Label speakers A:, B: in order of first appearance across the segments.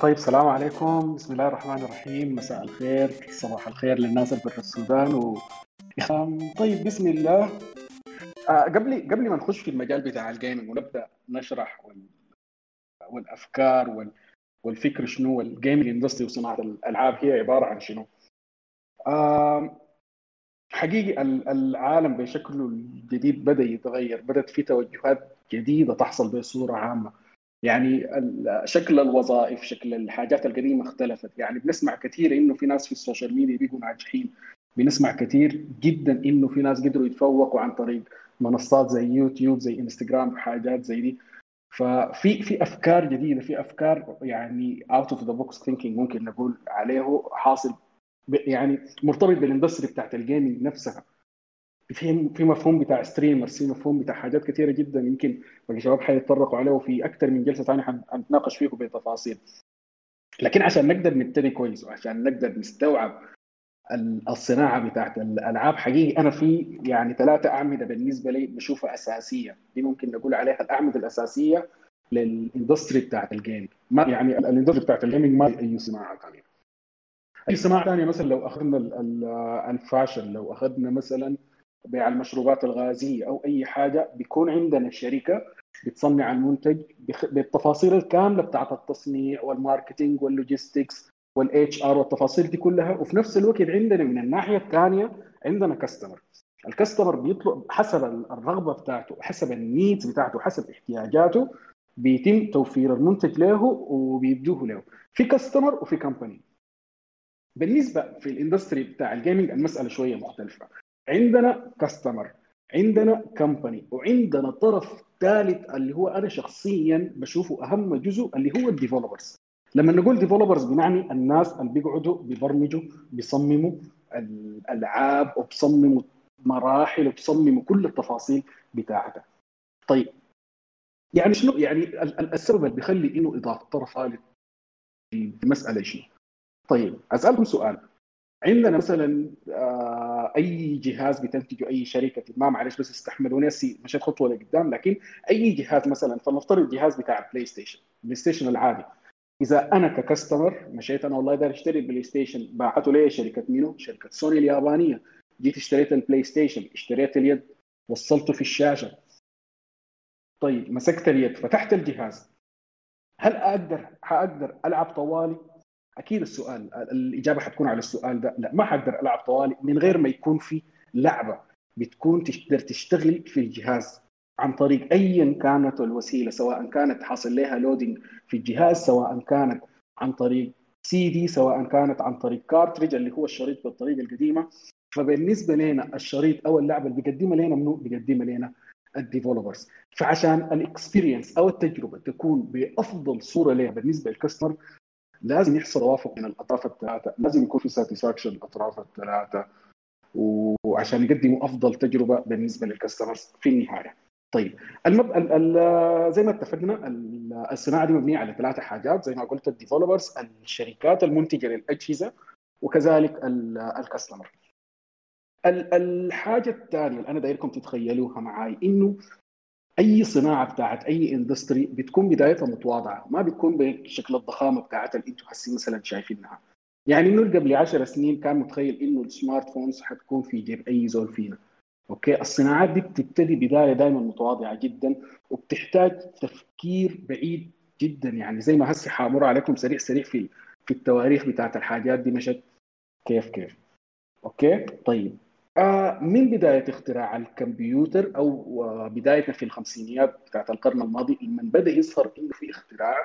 A: طيب السلام عليكم. بسم الله الرحمن الرحيم. مساء الخير صباح الخير للناس اللي في السودان و... طيب بسم الله. آه قبل قبل ما نخش في المجال بتاع ال gaming ونبدأ نشرح وال... والأفكار وال... والفكر شنو ال gaming industry وصناعة الألعاب هي عبارة عن شنو. حقيقي العالم بشكله الجديد بدأ يتغير بدأت في توجهات جديدة تحصل بصورة عامة. يعني شكل الوظائف شكل الحاجات القديمة اختلفت. يعني بنسمع كثير إنه في ناس في ال social media بقوا ناجحين. بنسمع كثير جدا إنه في ناس قدروا يتفوقوا عن طريق منصات زي يوتيوب زي إنستغرام حاجات زي دي. ففي في أفكار جديدة في أفكار يعني out of the box thinking ممكن نقول عليه حاصل يعني مرتبط بال industry بتاعت ال gaming نفسها. في في مفهوم بتاع streamers في مفهوم بتاع حاجات كثيره جدا يمكن باقي شباب حيتطرقوا عليه وفي أكثر من جلسة ثانية حنتناقش فيه بتفاصيل. لكن عشان نقدر نبتدي كويس وعشان نقدر نستوعب الصناعة بتاعت الألعاب حقيقي أنا في يعني ثلاثة أعمدة بالنسبة لي بشوفها أساسية. دي ممكن نقول عليها الأعمدة الأساسية لل industry بتاعت ال game ما يعني ال industry بتاعت ال gaming ما أي صناعة ثانية أي صناعة ثانية مثلا لو أخذنا ال fashion لو أخذنا مثلا بيع المشروبات الغازية أو أي حاجة بيكون عندنا شركة بتصنع المنتج بالتفاصيل الكاملة بتاعت التصنيع وال marketing وال logistics وال HR والتفاصيل دي كلها. وفي نفس الوقت عندنا من الناحية الثانية عندنا customer ال customer بيطلب حسب الرغبة بتاعته حسب ال needs بتاعته حسب احتياجاته بيتم توفير المنتج له وبيدوه له. في customer وفي company بالنسبة في ال industry بتاع ال gaming المسألة شوية مختلفة. عندنا customer عندنا company وعندنا طرف ثالث اللي هو أنا شخصيا بشوفه أهم جزء اللي هو ال developers لما نقول developers بنعني الناس اللي بيقعدوا بيبرمجوا بيصمموا الألعاب وبيصمموا مراحل وبيصمموا كل التفاصيل بتاعتها. طيب يعني شنو؟ يعني السبب اللي بيخلي إنه إضافة طرف ثالث في مساله شنو؟ طيب أسألكم سؤال. عندنا مثلا آه، أي جهاز بتنتجه أي شركة ما معلش بس استحملوني هسي مشيت خطوة لقدام لكن أي جهاز مثلا فلنفترض الجهاز بتاع ال PlayStation ال PlayStation العادي. إذا أنا ك customer مشيت أنا والله داير أشتري ال PlayStation بتاعته لي شركة مينو؟ شركة سوني اليابانية. جيت اشتريت البلاي ستيشن اشتريت اليد وصلته في الشاشة. طيب مسكت اليد فتحت الجهاز. هل أقدر حاقدر ألعب طوالي؟ أكيد السؤال الإجابة حتكون على السؤال ده. لا ما حقدر ألعب طوالي من غير ما يكون في لعبة بتكون تقدر تشتغل في الجهاز عن طريق ايا كانت الوسيلة سواء كانت حاصل لها loading في الجهاز سواء كانت عن طريق سي دي سواء كانت عن طريق cartridge اللي هو الشريط بالطريقة القديمة. فبالنسبة لنا الشريط أو اللعبة اللي بيقدمها لنا منو؟ بيقدمها لنا ال developers فعشان ال experience أو التجربة تكون بأفضل صورة لها بالنسبة لل customer لازم يحصل توافق من الأطراف الثلاثة لازم يكون في satisfaction الأطراف الثلاثة. وعشان يقدموا أفضل تجربة بالنسبة لل customers في النهاية. طيب المب... ال... ال... زي ما اتفقنا الصناعة دي مبنية على ثلاثة حاجات زي ما قلت ال developers الشركات المنتجة للأجهزة وكذلك ال customer الحاجة الثانية اللي أنا دايركم تتخيلوها معي إنه أي صناعة بتاعت أي industry بتكون بدايتها متواضعة ما بتكون بشكل الضخامة بتاعت اللي أنتم هسه مثلا شايفينها. يعني انه قبل 10 سنين كان متخيل إنه ال smart phones حتكون في جيب أي زول فينا. okay؟ الصناعات دي بتبتدي بداية دائما متواضعة جدا وبتحتاج تفكير بعيد جدا. يعني زي ما هسه حامر عليكم سريع سريع في في التواريخ بتاعت الحاجات دي مشت كيف كيف. okay؟ طيب. آه من بداية اختراع الكمبيوتر أو آه بدايتنا في الخمسينيات بتاعت القرن الماضي لما بدأ يظهر إنه في اختراع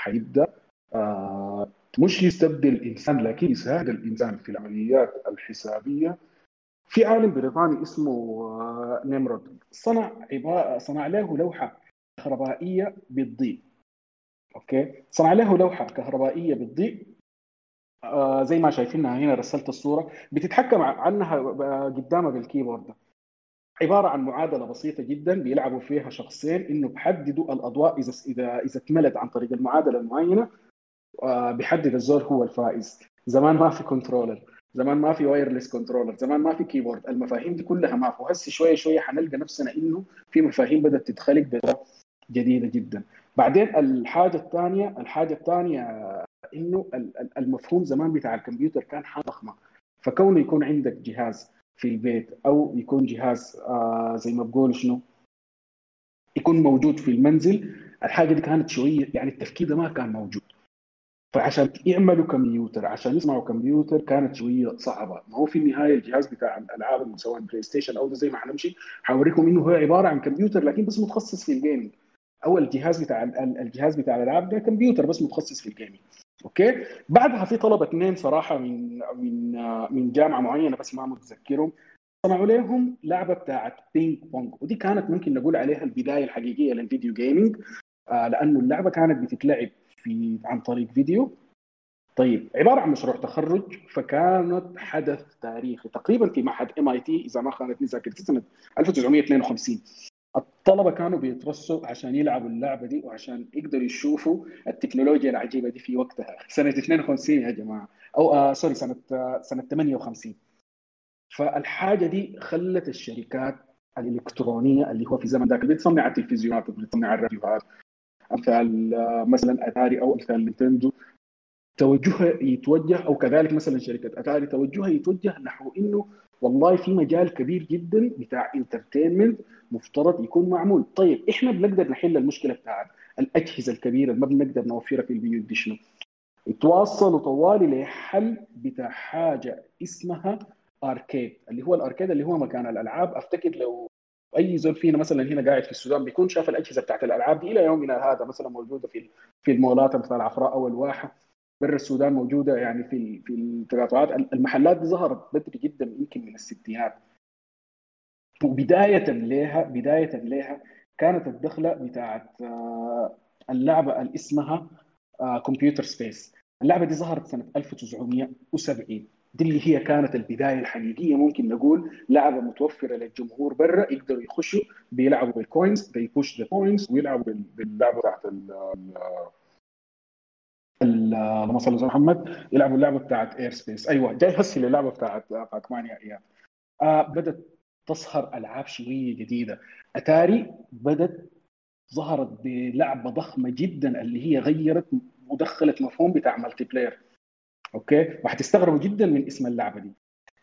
A: حيبدأ آه مش يستبدل الإنسان لكن يساعد الإنسان في العمليات الحسابية. في عالم بريطاني اسمه آه نيمرود. صنع صنع له لوحة كهربائية بتضيء okay؟ صنع له لوحة كهربائية بتضيء آه زي ما شايفينها هنا رسلت الصورة. بتتحكم عنها قدامها بال keyboard. عبارة عن معادلة بسيطة جدا بيلعبوا فيها شخصين إنه بحددوا الأضواء إذا إذا إذا اكملت عن طريق المعادلة المعينة آه بيحدد الزول هو الفائز. زمان ما في controller زمان ما في wireless controller زمان ما في keyboard المفاهيم دي كلها ما في. وهسه شوية شوية حنلقى نفسنا إنه في مفاهيم بدأت تتخلق جديدة جدا. بعدين الحاجة الثانية الحاجة الثانية إنه المفهوم زمان بتاع الكمبيوتر كان حاجة ضخمة. فكونه يكون عندك جهاز في البيت أو يكون جهاز آه زي ما بقول شنو يكون موجود في المنزل الحاجة دي كانت شوية يعني التفكير ده ما كان موجود. فعشان يعملوا كمبيوتر عشان يصنعوا كمبيوتر كانت شوية صعبة. ما هو في النهاية الجهاز بتاع الألعاب سواء بلاي ستيشن أو ده زي ما حنمشي حوريكم إنه هو عبارة عن كمبيوتر لكن بس متخصص في ال gaming أو الجهاز بتاع الجهاز بتاع الألعاب ده كمبيوتر بس متخصص في ال gaming okay؟ بعدها في طلبة اثنين صراحة من من من جامعة معينة بس ما متذكرهم صنعوا لهم لعبة بتاعت ping pong ودي كانت ممكن نقول عليها البداية الحقيقية لل video gaming آه لأنه اللعبة كانت بتتلعب في عن طريق فيديو. طيب عبارة عن مشروع تخرج فكانت حدث تاريخي تقريبا في معهد MIT إذا ما خانتني ذاكرتي سنة 1952 الطلبة كانوا بيترصوا عشان يلعبوا اللعبة دي وعشان يقدروا يشوفوا التكنولوجيا العجيبة دي في وقتها. سنة 52 يا جماعة. أو آه sorry سنة آه سنة 58 فالحاجة دي خلت الشركات الإلكترونية اللي هو في زمن ذاك بتصنع التلفزيونات وبتصنع الراديوهات أمثال آه مثلا أتاري أو أمثال نينتندو توجهها يتوجه أو كذلك مثلا شركة أتاري توجهها يتوجه نحو إنه والله في مجال كبير جدا بتاع انترتينمنت مفترض يكون معمول. طيب إحنا بنقدر نحل المشكلة بتاعت الأجهزة الكبيرة ما بنقدر نوفرها في البيوت دي شنو؟ يتواصلوا طوالي لحل بتاع حاجة اسمها اركيد اللي هو الأركيد اللي هو مكان الألعاب. أفتكر لو أي زول فينا مثلا هنا قاعد في السودان بيكون شاف الأجهزة بتاعت الألعاب دي إلى يومنا هذا مثلا موجودة في في المولات مثل العفراء أو الواحة. برا السودان موجودة يعني في في التقاطعات المحلات دي ظهرت بدري جدا يمكن من الستينات. وبداية لها بداية لها كانت الدخلة بتاعت اللعبة اللي اسمها Computer Space اللعبة دي ظهرت سنة 1970 دي اللي هي كانت البداية الحقيقية ممكن نقول لعبة متوفرة للجمهور برا يقدروا يخشوا بيلعبوا بال coins push the points ويلعبوا باللعبة بتاعت اللهم صل على محمد يلعبوا اللعبة بتاعت اير space أيوه جاي هسه اللعبه بتاعت باكمان يا اياد آه بدأت تظهر ألعاب شوية جديدة. أتاري بدأت ظهرت بلعبة ضخمة جدا اللي هي غيرت ودخلت مفهوم بتاع multiplayer okay؟ وحتستغربوا جدا من اسم اللعبة دي.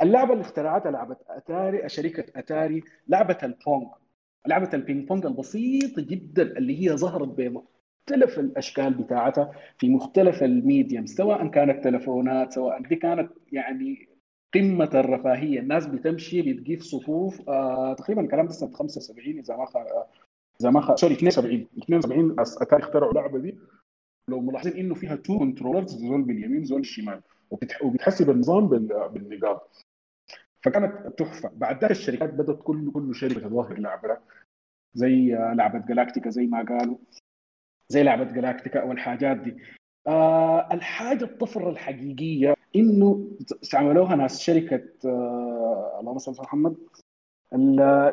A: اللعبة اللي اخترعتها لعبة أتاري شركة أتاري لعبة ال Pong. لعبة ال ping pong البسيطة جدا اللي هي ظهرت بمختلف الأشكال بتاعتها في مختلف ال medium سواء كانت تلفونات سواء دي كانت يعني قمة الرفاهية. الناس بتمشي بتقيف صفوف آه تقريبا الكلام ده سنه 75 إذا ما. إذا ما خ... sorry 72 72 أتاري اخترعوا اللعبة دي. لو ملاحظين إنه فيها two controllers زول باليمين زول الشمال وبتح... وبتحسب النظام بال... بالنقاط. فكانت تحفة. بعد ذلك الشركات بدأت كل كل شركة تظهر لعبه زي لعبة جلاكتيكا زي ما قالوا. زي لعبة جلاكتيكا والحاجات دي. آه الحاجة الطفرة الحقيقية إنه عملوها ناس شركة آه اللهم صل على محمد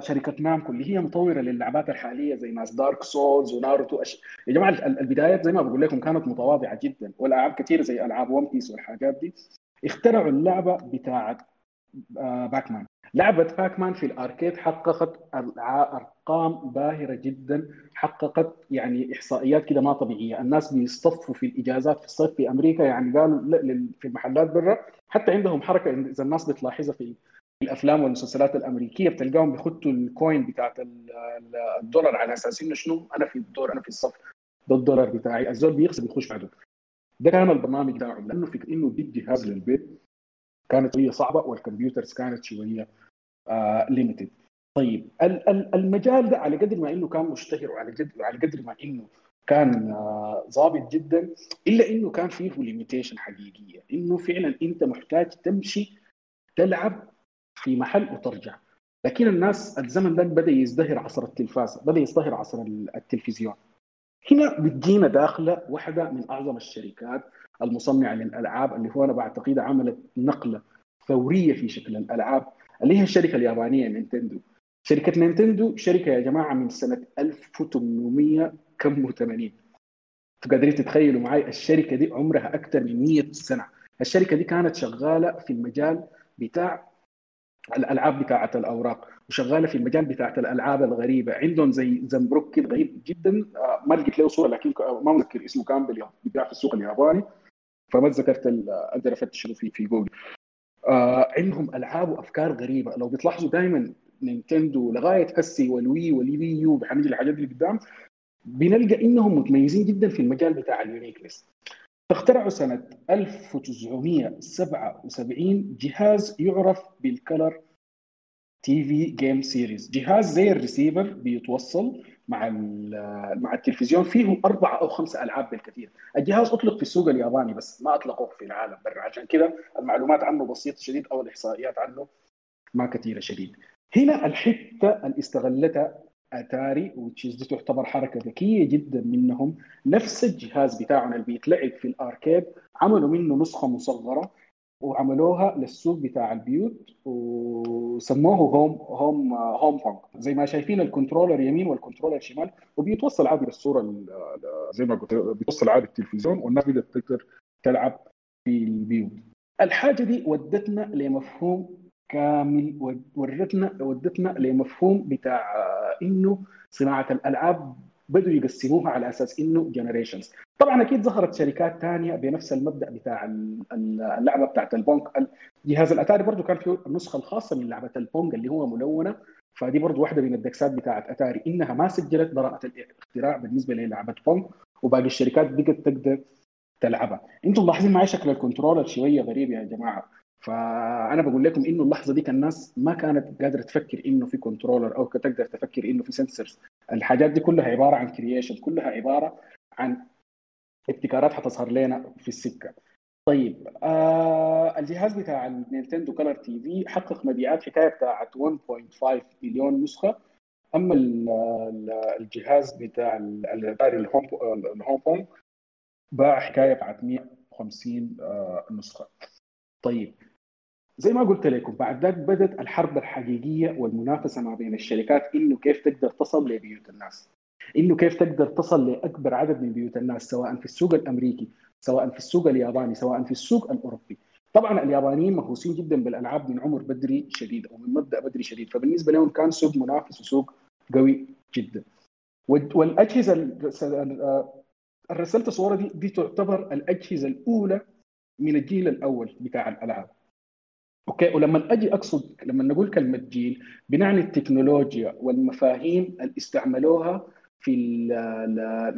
A: شركة نامكو اللي هي مطورة للعبات الحالية زي ناس Dark Souls وناروتو أش... يا جماعة البدايات زي ما بقول لكم كانت متواضعة جدا والألعاب كثيره زي ألعاب One Piece والحاجات دي اخترعوا اللعبة بتاعه باكمان لعبة باكمان في الأركيد حققت أرقام باهرة جدا حققت يعني إحصائيات كده ما طبيعية. الناس بيصطفوا في الإجازات في الصيف في أمريكا يعني قالوا في المحلات برا. حتى عندهم حركة إذا الناس بتلاحظها في الأفلام والمسلسلات الأمريكية بتلقاهم بيخطوا الكوين بتاعت الدولار على أساس إنه شنو؟ أنا في الدور أنا في الصف ده الدولار بتاعي. الزول بيخسر بيخش بعده. ده كان البرنامج بتاعهم لأنه فكرة إنه دي جهاز للبيت. كانت شوية صعبة وال computers كانت شوية آه طيب المجال ده على قدر ما إنه كان مشتهر وعلى قدر على قدر ما إنه كان ظابط آه جدا إلا إنه كان فيه limitation حقيقية. إنه فعلا أنت محتاج تمشي تلعب في محل وترجع. لكن الناس الزمن ده بدأ يزدهر عصر التلفاز بدأ يزدهر عصر التلفزيون. هنا بتجينا داخلة واحدة من أعظم الشركات المصنعه للالعاب اللي هو أنا بعتقد عملت نقلة ثوريه في شكل الألعاب اللي هي الشركة اليابانية نينتندو. شركة نينتندو شركة يا جماعة من سنة 1800 كم و80 قادرين تتخيلوا معي الشركة دي عمرها أكثر من 100 سنة. الشركة دي كانت شغالة في المجال بتاع الألعاب بتاعة الأوراق وشغالة في المجال بتاعة الألعاب الغريبة. عندهم زي زنبروك كده غريب جدا آه، ما لقيت له صورة لكن ما متذكر اسمه كان بيبيع في السوق الياباني. فما تذكرت أقدر افتش في في جوجل. آه عندهم ألعاب وأفكار غريبة. لو بتلاحظوا دائما نينتندو لغاية هسي وال Wii وال Wii U بحنيجي الحاجات اللي قدام بنلقى إنهم متميزين جدا في المجال بتاع ال uniqueness. اخترعوا سنة 1977 جهاز يعرف بال Color TV-Game series جهاز زي الريسيفر بيتوصل مع مع التلفزيون فيه أربعة أو خمسة ألعاب بالكثير. الجهاز أطلق في السوق الياباني بس ما اطلقوه في العالم برا. عشان كذا المعلومات عنه بسيطة شديد أو الإحصائيات عنه ما كثيرة شديد. هنا الحتة اللي استغلتها أتاري which is تعتبر حركة ذكية جدا منهم. نفس الجهاز بتاعنا اللي بيتلعب في ال arcade عملوا منه نسخة مصغرة. وعملوها للسوق بتاع البيوت وسموه home home Home Pong زي ما شايفين ال controller يمين وال controller شمال وبيتوصل عادي للصورة زي ما قلت بيتوصل عادي التلفزيون والناس تقدر تلعب في البيوت. الحاجة دي ودتنا لمفهوم كامل ورتنا ودتنا لمفهوم بتاع إنه صناعة الألعاب بدوا يقسموها على أساس إنه generations طبعا أكيد ظهرت شركات ثانية بنفس المبدأ بتاع اللعبة بتاعت ال Pong جهاز الأتاري برضه كان فيه النسخة الخاصة من لعبة ال Pong اللي هو ملونة. فدي برضه واحدة من الدكسات بتاعت أتاري. إنها ما سجلت براءة الاختراع بالنسبة للعبة Pong وباقي الشركات بقت تقدر تلعبها. أنتم ملاحظين معي شكل ال controller شوية غريب يا جماعة. فأنا بقول لكم إنه اللحظة دي الناس ما كانت قادرة تفكر إنه في controller أو تقدر تفكر إنه في sensors الحاجات دي كلها عبارة عن creation كلها عبارة عن ابتكارات حتظهر لنا في السكة. طيب آه الجهاز بتاع النينتندو Color TV حقق مبيعات حكاية بتاعت 1.5 مليون نسخة. أما الجهاز بتاع الهوم الهوم باع حكاية بتاعت 150 آه نسخة. طيب زي ما قلت لكم بعد ذلك بدأت الحرب الحقيقية والمنافسة ما بين الشركات إنه كيف تقدر تصل لبيوت الناس. إنه كيف تقدر تصل لأكبر عدد من بيوت الناس سواء في السوق الأمريكي سواء في السوق الياباني سواء في السوق الأوروبي. طبعا اليابانيين مهووسين جدا بالألعاب من عمر بدري شديد أو من مبدأ بدري شديد. فبالنسبة لهم كان سوق منافس وسوق قوي جدا. والأجهزة اللي رسلت صورة دي دي تعتبر الأجهزة الأولى من الجيل الأول بتاع الألعاب. okay؟ ولما أجي أقصد لما نقول كلمة جيل بنعني التكنولوجيا والمفاهيم اللي استعملوها في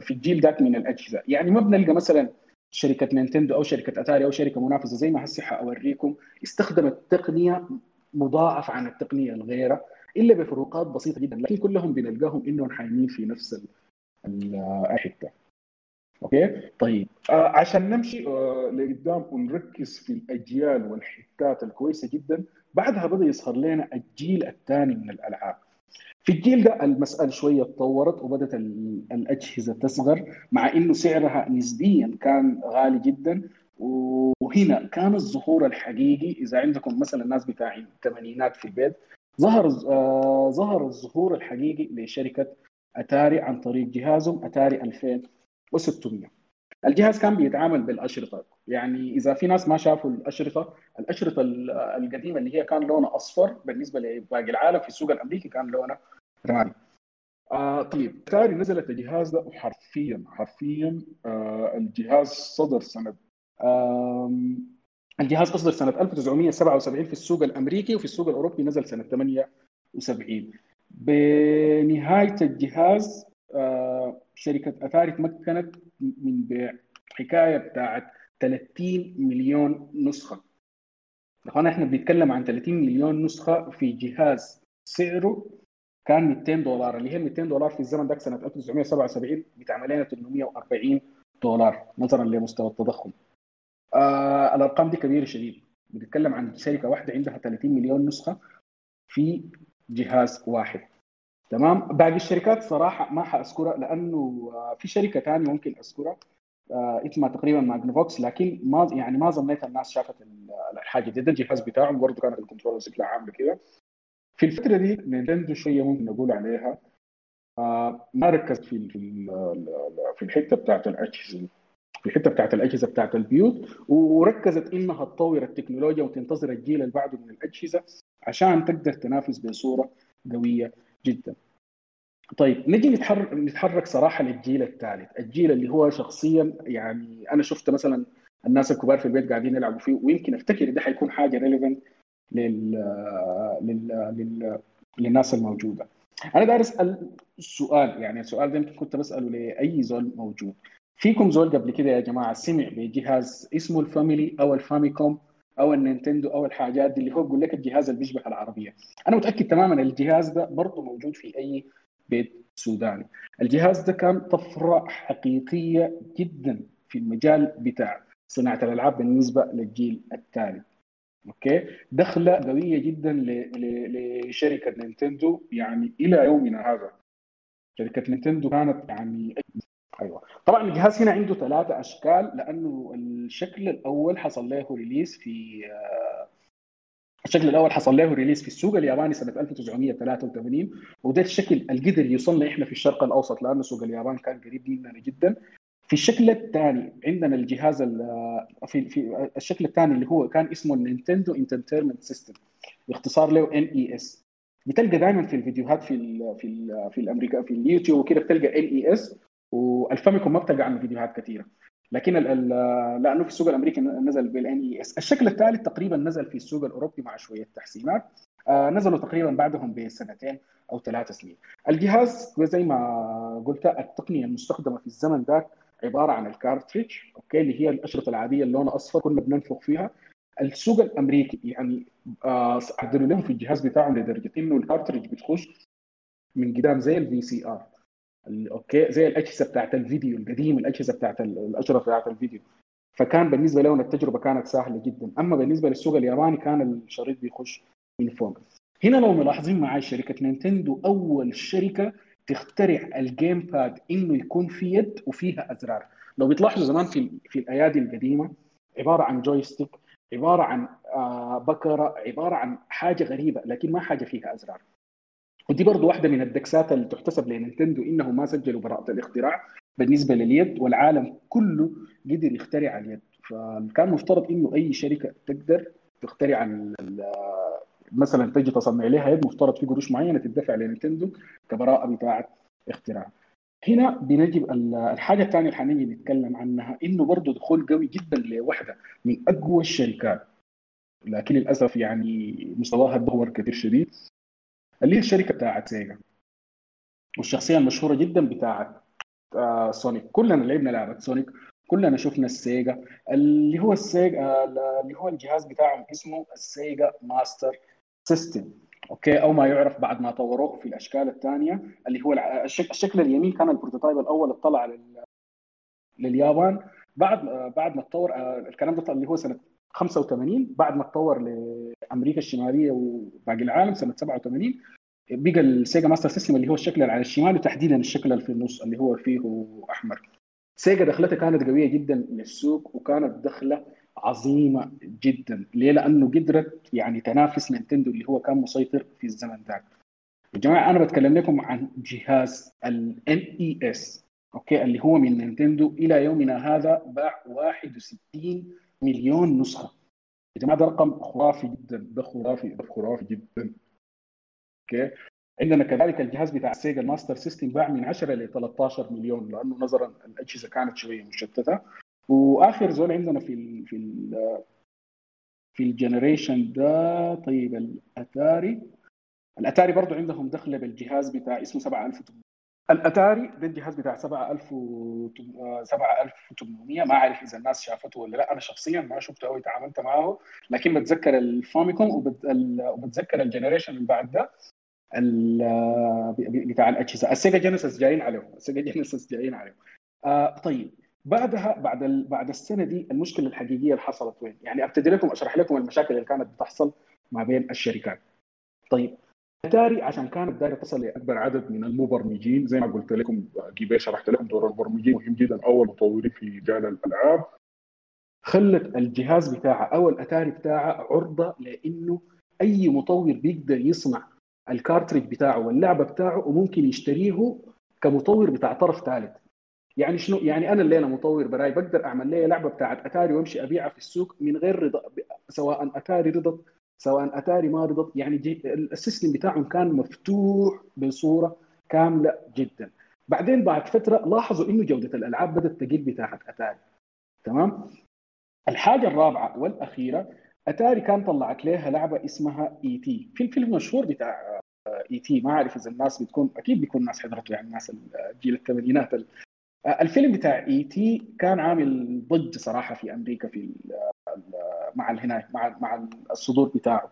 A: في الجيل ذاك من الأجهزة. يعني ما بنلقى مثلا شركة نينتندو أو شركة أتاري أو شركة منافسة زي ما هسه حأوريكم استخدمت تقنية مضاعف عن التقنية الغيرة إلا بفروقات بسيطة جدا لكن كلهم بنلقاهم إنهم حايمين في نفس الحتة. أوكي؟ طيب. آه عشان نمشي آه لقدام ونركز في الأجيال والحتات الكويسة جدا بعدها بدأ يظهر لنا الجيل الثاني من الألعاب. في الجيل ده المسألة شوية تطورت وبدأت الأجهزة تصغر مع إنه سعرها نسبيا كان غالي جدا. وهنا كان الظهور الحقيقي إذا عندكم مثلا الناس بتاع الثمانينات في البيت ظهر آه ظهر الظهور الحقيقي لشركة أتاري عن طريق جهازهم أتاري 2600 الجهاز كان بيتعامل بالأشرطة. يعني إذا في ناس ما شافوا الأشرطة الأشرطة القديمة اللي هي كان لونها أصفر بالنسبة لباقي العالم في السوق الأمريكي كان لونه رمادي. آه طيب تاري نزلت الجهاز ده وحرفيا حرفيا آه الجهاز صدر سنة آه الجهاز أصدر سنة 1977 في السوق الأمريكي وفي السوق الأوروبي نزل سنة 78 بنهاية الجهاز آه شركة أثاري تمكنت من بيع حكاية بتاعت 30 مليون نسخة إخوانا إحنا بنتكلم عن 30 مليون نسخة في جهاز سعره كان 200 دولار اللي هي 200 دولار في الزمن ذاك سنة 1977 بتعمل لنا 840 دولار نظرا لمستوى التضخم. آه الأرقام دي كبيرة شديد بنتكلم عن شركة واحدة عندها 30 مليون نسخة في جهاز واحد. تمام؟ باقي الشركات صراحة ما حأذكرها لأنه في شركة ثانية ممكن أذكرها اسمها تقريبا Magnavox لكن ما يعني ما ظنيت الناس شافت الحاجة دي. ده الجهاز بتاعهم برضه كانت ال control شكلها عامله كده في الفترة دي نينتندو شوية ممكن نقول عليها. ما ركزت في في الحتة بتاعت الأجهزة في الحتة بتاعت الأجهزة بتاعت البيوت وركزت إنها تطور التكنولوجيا وتنتظر الجيل اللي بعده من الأجهزة عشان تقدر تنافس بصورة قوية. جدا. طيب نجي نتحرك نتحرك صراحة للجيل الثالث، الجيل اللي هو شخصيا يعني أنا شفت مثلا الناس الكبار في البيت قاعدين يلعبوا فيه ويمكن أفتكر ده حيكون حاجة ريليفنت لل... لل... لل... للناس الموجودة. أنا داير أسأل السؤال يعني السؤال ده يمكن كنت بسأله لأي زول موجود. فيكم زول قبل كده يا جماعة سمع بجهاز اسمه الفاميلي أو الفاميكوم أو النينتندو أو الحاجات دي اللي هو بيقول لك الجهاز اللي بيشبه العربية. أنا متأكد تماما الجهاز ده برضه موجود في أي بيت سوداني. الجهاز ده كان طفرة حقيقية جدا في المجال بتاع صناعة الألعاب بالنسبة للجيل الثالث okay؟ دخلة قوية جدا لشركة نينتندو يعني إلى يومنا هذا. شركة نينتندو كانت يعني أيوه. طبعا الجهاز هنا عنده ثلاثة أشكال لأنه الشكل الأول حصل له release في الشكل الأول حصل له release في السوق الياباني سنة 1983 وده الشكل اللي قدر يوصلنا إحنا في الشرق الأوسط لأنه سوق اليابان كان قريب مننا جدا. في الشكل الثاني عندنا الجهاز في في الشكل الثاني اللي هو كان اسمه ال Nintendo Entertainment System باختصار له NES بتلقى دائما في الفيديوهات في ال في ال في الأمريكا في اليوتيوب وكده بتلقى NES والفاميكوم ما بتلقى عنه فيديوهات كثيرة. لكن لأنه في السوق الأمريكي نزل بال NES الشكل الثالث تقريبا نزل في السوق الأوروبي مع شوية تحسينات. آه نزلوا تقريبا بعدهم بسنتين أو ثلاث سنين. الجهاز زي ما قلت التقنية المستخدمة في الزمن ذاك عبارة عن ال cartridge okay اللي هي الأشرطة العادية اللي لونها اصفر كنا بننفخ فيها. السوق الأمريكي يعني آه عدلوا لهم في الجهاز بتاعهم لدرجة إنه ال cartridge بتخش من قدام زي ال VCR okay؟ زي الأجهزة بتاعت الفيديو القديم الأجهزة بتاعت الاشرطه بتاعت الفيديو. فكان بالنسبة لهم التجربة كانت سهلة جدا. أما بالنسبة للسوق الياباني كان الشريط بيخش من فوق. هنا لو ملاحظين معي شركة نينتندو أول شركة تخترع ال gamepad إنه يكون في يد وفيها أزرار. لو بتلاحظوا زمان في في الأيادي القديمة عبارة عن joystick عبارة عن بكرة عبارة عن حاجة غريبة لكن ما حاجة فيها أزرار. ودي برضو واحدة من الدكسات اللي تحتسب لنينتندو إنهم ما سجلوا براءة الاختراع بالنسبة لليد والعالم كله قدر يخترع اليد. فكان مفترض إنه أي شركة تقدر تخترع مثلا تجي تصنع لها يد مفترض في قروش معينة تدفع لنينتندو كبراءة بتاعة اختراع. هنا بنجي الحاجة الثانية اللي حنيجي نتكلم عنها إنه برضه دخول قوي جدا لوحدة من أقوى الشركات. لكن للأسف يعني مستواها تدهور كثير شديد. اللي هي الشركة بتاعت سيجا. والشخصية المشهورة جدا بتاعت آه سونيك. كلنا لعبنا لعبة سونيك. كلنا شفنا السيجا. اللي هو السيجا اللي هو الجهاز بتاعهم اسمه السيجا Master System. Okay؟ أو ما يعرف بعد ما طوروه في الأشكال الثانية اللي هو الشكل اليمين. كان ال prototype الأول اللي طلع لل... لليابان. بعد بعد ما تطور الكلام ده اللي هو سنة 85 بعد ما تطور لأمريكا الشمالية وباقي العالم سنة 87 بقى السيجا Master System اللي هو الشكل على الشمال وتحديدا الشكل اللي في النص اللي هو فيه أحمر سيجا دخلتها كانت قوية جدا للسوق وكانت دخلة عظيمة جدا ليه؟ لأنه قدرت يعني تنافس نينتندو اللي هو كان مسيطر في الزمن ذاك. يا جماعة أنا بتكلم لكم عن جهاز ال NES okay اللي هو من نينتندو إلى يومنا هذا باع 61 مليون نسخة. يا جماعة ده رقم خرافي جدا ده خرافي ده خرافي جدا. okay عندنا كذلك الجهاز بتاع السيجا ال Master System باع من 10 ل 13 مليون لأنه نظرا الأجهزة كانت شوية مشتتة وآخر زول عندنا في ال في ال في ال generation ده طيب الأتاري الأتاري برضه عندهم دخله بالجهاز بتاع اسمه 7800 الأتاري ده الجهاز بتاع 7800 ما أعرف إذا الناس شافته ولا لأ. أنا شخصيا ما شفته أو تعاملت معه. لكن بتذكر الفاميكوم وبتذكر ال generation اللي بعد ده بتاع الأجهزة. السيجا Genesis جايين عليه السيجا Genesis جايين عليه آه طيب. بعدها بعد ال... بعد السنة دي المشكلة الحقيقية اللي حصلت وين؟ يعني أبتدي لكم أشرح لكم المشاكل اللي كانت بتحصل ما بين الشركات. طيب. اتاري عشان كانت دايره تصل لأكبر عدد من المبرمجين. زي ما قلت لكم قبل شرحت لكم دور المبرمجين مهم جدا. أول مطورين في مجال الألعاب. خلت الجهاز بتاعها أو الاتاري بتاعها عرضة لإنه أي مطور بيقدر يصنع ال cartridge بتاعه واللعبة بتاعه وممكن يشتريه كمطور بتاع طرف ثالث. يعني شنو؟ يعني أنا الليلة مطور براي بقدر أعمل لي لعبة بتاعت أتاري وأمشي أبيعها في السوق من غير رضا سواء أتاري رضت سواء أتاري ما رضت يعني ال system بتاعهم كان مفتوح بصورة كاملة جدا. بعدين بعد فترة لاحظوا إنه جودة الألعاب بدأت تقل بتاعت أتاري. تمام؟ الحاجة الرابعة والأخيرة أتاري كان طلعت لها لعبة اسمها E.T. في الفيلم المشهور بتاع E.T. ما أعرف إذا الناس بتكون أكيد بيكون الناس حضرته يعني الناس جيل الثمانينات الفيلم بتاع E.T. كان عامل ضجه صراحة في أمريكا في مع هناك مع مع الصدور بتاعه.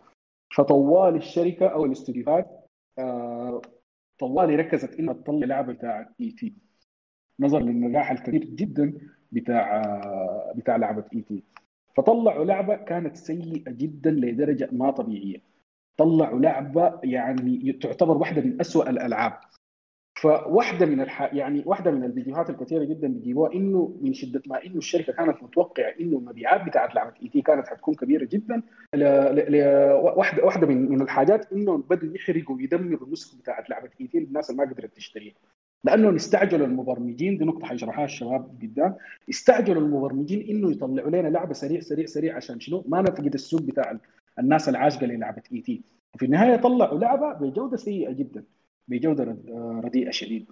A: فطوال الشركة أو الاستوديوهات آه، طوالي ركزت إنها تطلع لعبه بتاع E.T. نظرا للنجاح الكبير جدا بتاع آه، بتاع لعبه E.T. فطلعوا لعبة كانت سيئة جدا لدرجة ما طبيعية. طلعوا لعبة يعني تعتبر واحدة من أسوأ الألعاب. فواحدة من الح... يعني واحدة من الفيديوهات الكثيرة جدا بيجيبوها إنه من شدة ما إنه الشركة كانت متوقعة إنه المبيعات بتاعت لعبة E.T. كانت حتكون كبيرة جدا ل... ل... ل... واحدة واحدة من من الحاجات إنه بدوا يحرقوا ويدمروا النسخة بتاعت لعبة E.T. الناس اللي ما قدرت تشتريها. لأنه استعجلوا المبرمجين دي نقطة حيشرحها الشباب قدام استعجلوا المبرمجين إنه يطلعوا لنا لعبة سريع سريع سريع عشان شنو؟ ما نفقد السوق بتاع الناس العاشقه للعبة E.T.. وفي النهاية طلعوا لعبة بجودة سيئة جدا. بجودة رديئة شديد.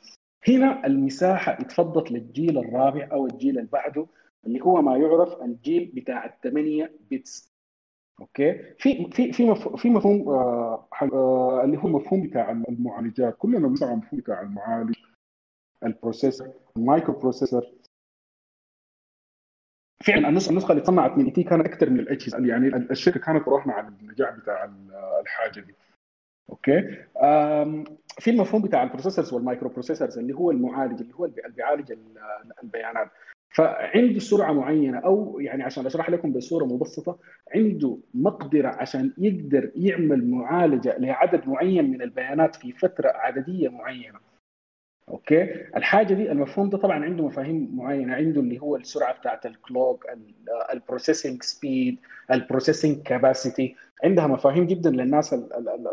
A: هنا المساحة اتفضت للجيل الرابع أو الجيل اللي بعده اللي هو ما يعرف الجيل بتاع الثمانية bits. Okay؟ في في في في مفهوم آه آه اللي هو مفهوم بتاع المعالجات. كلنا بنسمع مفهوم بتاع المعالج ال processor ال microprocessor فعلا النسخه النسخة اللي صنعت من E.T. كانت أكثر من الاجهزه يعني الشركة كانت راهنه على النجاح بتاع الحاجة دي. Okay؟ في المفهوم بتاع ال processors وال microprocessors اللي هو المعالج اللي هو اللي بيعالج البيانات. فعنده سرعة معينة أو يعني عشان أشرح لكم بصورة مبسطة عنده مقدرة عشان يقدر يعمل معالجة لعدد معين من البيانات في فترة عددية معينة. Okay؟ الحاجة دي المفهوم ده طبعا عنده مفاهيم معينة. عنده اللي هو السرعة بتاعت ال clock ال processing speed ال processing capacity عندها مفاهيم جدا للناس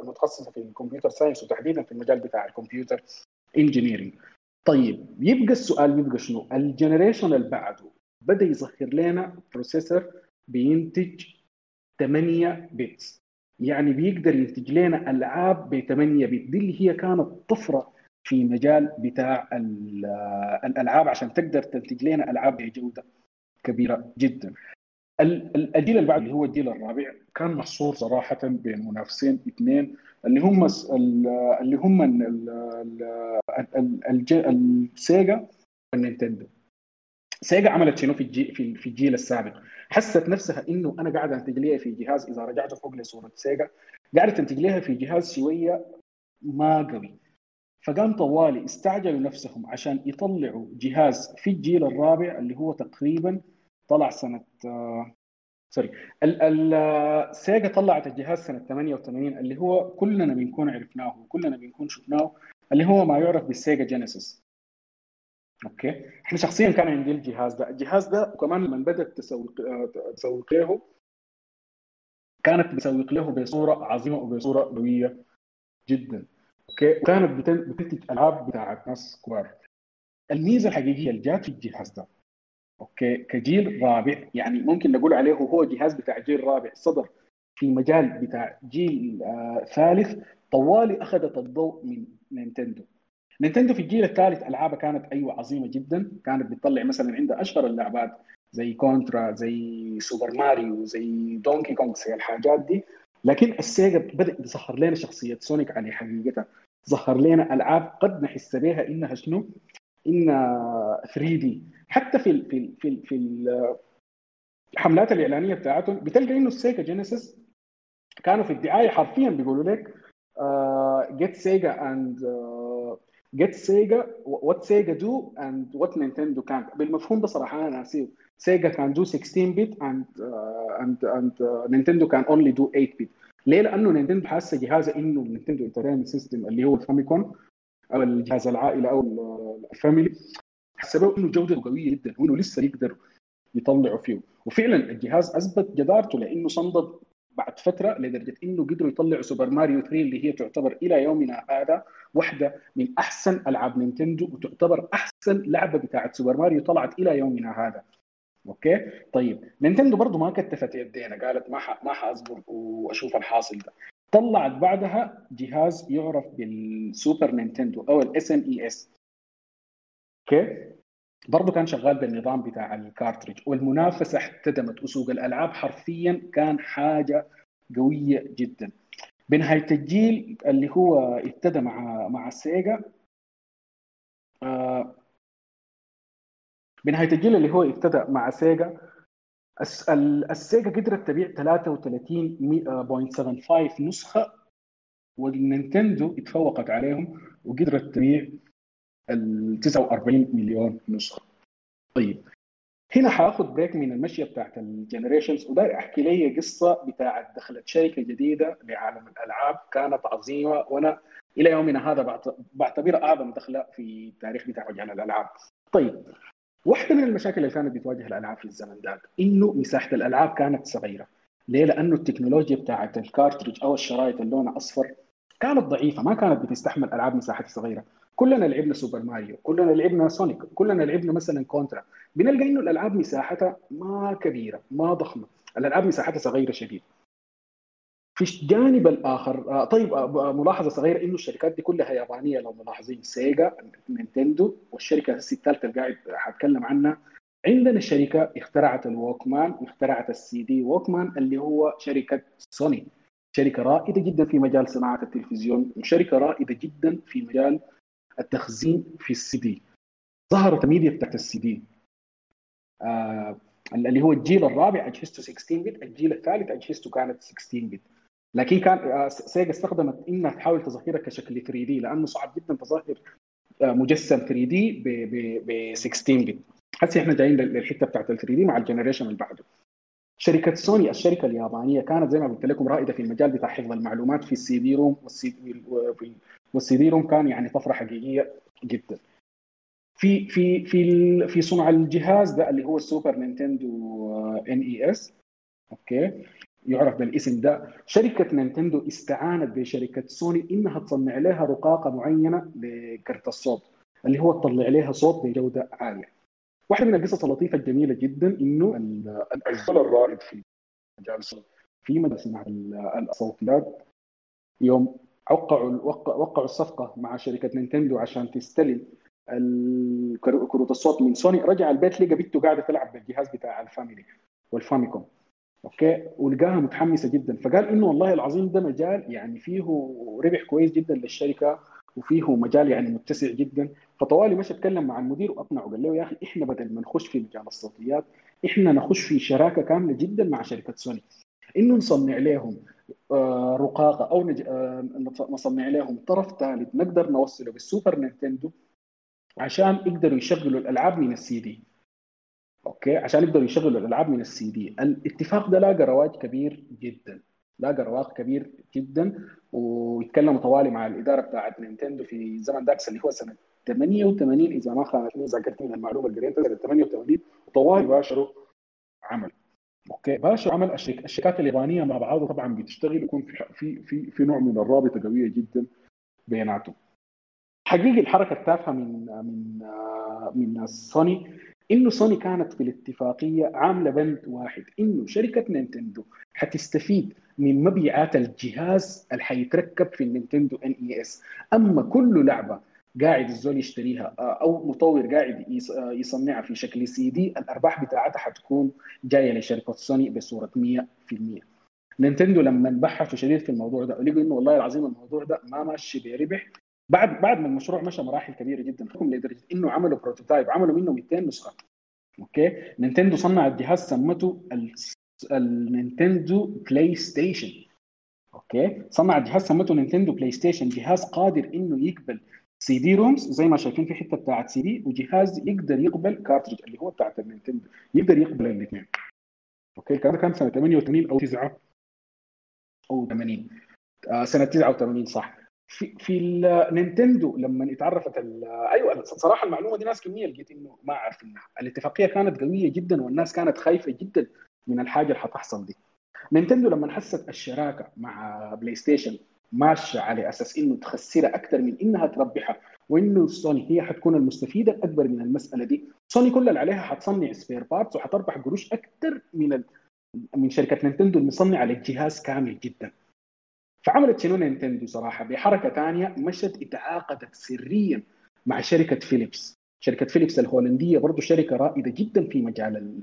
A: المتخصصة في ال computer science وتحديدا في المجال بتاع ال computer engineering طيب يبقى السؤال يبقى شنو؟ ال generation اللي بعده بدأ يظهر لنا processor بينتج 8 bits يعني بيقدر ينتج لنا ألعاب ب 8 bit دي اللي هي كانت طفرة في مجال بتاع الألعاب عشان تقدر تنتج لنا ألعاب بجودة كبيرة جدا. الجيل اللي بعد اللي هو الجيل الرابع كان محصور صراحة بين منافسين اثنين اللي هم اللي هم السيجا والنينتندو. سيجا عملت شنو في الجيل في الجيل السابق؟ حست نفسها إنه أنا قاعد انتج ليها في جهاز إذا رجعت فوق لصورة سيجا قاعدة تنتج ليها في جهاز شوية ما قوي فقام طوالي استعجلوا نفسهم عشان يطلعوا جهاز في الجيل الرابع اللي هو تقريبا طلع سنة آه sorry السيجا طلعت الجهاز سنة 88 اللي هو كلنا بنكون عرفناه وكلنا بنكون شفناه اللي هو ما يعرف بال Sega Genesis okay؟ إحنا شخصيا كان عندي الجهاز ده. الجهاز ده وكمان لما بدأت تسوق آه، تسوق له كانت بتسوق له بصورة عظيمة وبصورة قوية جدا. okay؟ وكانت بتنتج ألعاب بتاعت ناس كبار. الميزة الحقيقية اللي جات في الجهاز ده okay كجيل رابع يعني ممكن نقول عليه هو جهاز بتاع جيل رابع صدر في مجال بتاع جيل آه ثالث طوالي أخذت الضوء من نينتندو نينتندو في الجيل الثالث العابها كانت أيوه عظيمة جدا كانت بتطلع مثلا عندها أشهر اللعبات زي كونترا زي سوبر ماريو زي دونكي كونغ زي الحاجات دي لكن السيجا بدأ يظهر لنا شخصية سونيك على حقيقتها ظهر لنا ألعاب قد نحس بها إنها شنو؟ انها 3D حتى في ال في ال في ال في الحملات الإعلانية بتاعتهم بتلقى إنه ال Sega Genesis كانوا في الدعاية حرفيا بيقولوا لك get Sega and get Sega what Sega do and what Nintendo كان بالمفهوم ده صراحة أنا ناسيه. Sega can do 16 bit and and and Nintendo can only do 8 bit ليه؟ لأنه نينتندو حاسة جهازها إنه ال Nintendo Entertainment System اللي هو ال Famicom أو الجهاز العائلة أو ال Family حسبوا إنه جودته قوية جدا وإنه لسه يقدر يطلعوا فيه وفعلا الجهاز أثبت جدارته لإنه صمد بعد فترة لدرجة إنه قدروا يطلعوا سوبر ماريو 3 اللي هي تعتبر إلى يومنا هذا واحدة من أحسن ألعاب نينتندو وتعتبر أحسن لعبة بتاعت سوبر ماريو طلعت إلى يومنا هذا. okay؟ طيب نينتندو برضه ما كتفت يديها قالت ما ح... ما حأصبر وأشوف الحاصل ده. طلعت بعدها جهاز يعرف بال Super Nintendo أو ال SNES okay؟ برضه كان شغال بالنظام بتاع ال cartridge والمنافسة احتدمت وسوق الألعاب حرفيا كان حاجة قوية جدا. بنهاية الجيل اللي هو ابتدى مع مع السيجا آه بنهاية الجيل اللي هو ابتدى مع سيجا السيجا قدرت تبيع 33.75 نسخة والنينتندو اتفوقت عليهم وقدرت تبيع ال 49 مليون نسخة. طيب هنا حاخذ break من المشية بتاعت ال generations وداير احكي لي قصة بتاعت دخلت شركة جديدة لعالم الألعاب كانت عظيمة وأنا إلى يومنا هذا بعتبرها أعظم دخلة في التاريخ بتاع مجال الألعاب. طيب واحدة من المشاكل اللي كانت بتواجه الألعاب في الزمن ذاك إنه مساحة الألعاب كانت صغيرة. ليه؟ لأنه التكنولوجيا بتاعت ال cartridge أو الشرايط اللي لونها أصفر كانت ضعيفة ما كانت بتستحمل ألعاب مساحتها صغيرة. كلنا لعبنا سوبر ماريو كلنا لعبنا سونيك كلنا لعبنا مثلا كونترا. بنلقى إنه الألعاب مساحتها ما كبيرة ما ضخمة. الألعاب مساحتها صغيرة شديد. في الجانب الآخر طيب ملاحظة صغيرة إنه الشركات دي كلها يابانية لو ملاحظين سيجا نينتندو والشركة الثالثه اللي قاعد حاتكلم عنها. عندنا شركة اخترعت ال Walkman واخترعت ال CD Walkman اللي هو شركة سوني. شركة رائدة جدا في مجال صناعة التلفزيون وشركة رائدة جدا في مجال التخزين في السي دي. ظهرت الميديا بتاعت السي دي. آه اللي هو الجيل الرابع اجهزته 16 bit الجيل الثالث اجهزته كانت 16 bit لكن كان آه سيجا استخدمت إنها تحاول تظهرها كشكل 3D لأنه صعب جدا تظهر آه مجسم 3D ب 16 bit هسه إحنا جايين للحتة بتاعت ال 3D مع ال generation اللي بعده. شركة سوني الشركة اليابانية كانت زي ما قلت لكم رائدة في المجال بتاع حفظ المعلومات في ال CD ROM وال CD ROM كان يعني طفرة حقيقية جدا. في في في في صنع الجهاز ده اللي هو ال Super Nintendo NES. okay. يعرف بالاسم ده. شركة نينتندو استعانت بشركة سوني إنها تصنع لها رقاقة معينة لكرت الصوت اللي هو تطلع لها صوت بجودة عالية. واحدة من القصص اللطيفة الجميلة جدا إنه الزول الرائد في مجال في مجال صناعه الصوتيات يوم وقعوا وقعوا الصفقة مع شركة نينتندو عشان تستلم كروت الصوت من سوني. رجع البيت لقى بنته قاعدة تلعب بالجهاز بتاع ال Family وال Famicom. okay؟ ولقاها متحمسة جدا. فقال إنه والله العظيم ده مجال يعني فيه ربح كويس جدا للشركة وفيه مجال يعني متسع جدا. فطوالي مشى اتكلم مع المدير وأقنعه. قال له يا أخي إحنا بدل ما نخش في مجال الصوتيات إحنا نخش في شراكة كاملة جدا مع شركة سوني. إنه نصنع لهم رقاقه أو نصنع لهم طرف ثالث نقدر نوصله بال Super Nintendo عشان يقدروا يشغلوا الألعاب من ال CD. okay؟ عشان يقدروا يشغلوا الألعاب من السي دي. الاتفاق ده لاقى رواج كبير جدا. لاقى رواج كبير جدا ويتكلموا طوالي مع الإدارة بتاعت نينتندو في زمن داك اللي هو سنة 88 إذا ما خانتني ذاكرتي المعلومة اللي قريتها سنه 88 وطوالي باشروا عمل. OK. باشروا عمل الشركات اليابانيه مع بعضها طبعا بتشتغل يكون في في في في نوع من الرابطة قوية جدا بيناتهم. حقيقي الحركة التافهة من من من سوني إنه سوني كانت في الاتفاقيه عاملة بند واحد إنه شركة نينتندو حتستفيد من مبيعات الجهاز اللي حيتركب في النينتندو NES أما كل لعبة قاعد الزول يشتريها أو مطور قاعد يصنعها في شكل سي دي الأرباح بتاعتها حتكون جاية لشركة سوني بصورة 100% نينتندو لما بحثوا شديد في الموضوع ده لقوا إنه والله العظيم الموضوع ده ما ماشي بربح بعد بعد ما المشروع مشى مراحل كبيرة جدا لدرجه إنه عملوا prototype عملوا منه 200 نسخة. OK؟ نينتندو صنع الجهاز سمته النينتندو بلاي ستيشن OK؟ صنع جهاز سمته نينتندو بلاي ستيشن جهاز قادر إنه يقبل CD ROMs زي ما شايفين في حتة بتاعت سي دي وجهاز يقدر يقبل cartridge اللي هو بتاعت النينتندو. يقدر يقبل الاثنين. OK؟ الكلام كان سنة 88 أو 9 أو 80 آه سنة 89 صح. في في النينتندو لما اتعرفت أيوه صراحة المعلومة دي ناس كمية لقيت إنه ما عارفينها الاتفاقية كانت قوية جدا والناس كانت خايفة جدا من الحاجة اللي حتحصل دي. نينتندو لما حست الشراكة مع بلاي ستيشن ماشية على أساس إنه تخسرها أكثر من إنها تربحها. وإنه سوني هي حتكون المستفيدة الأكبر من المسألة دي. سوني كل اللي عليها حتصنع spare parts وحتربح قروش أكثر من ال... من شركة نينتندو المصنعه للجهاز كامل جدا. فعملت شنو نينتندو صراحة؟ بحركة ثانية مشت اتعاقدت سريا مع شركة فيليبس. شركة فيليبس الهولندية برضه شركة رائدة جدا في مجال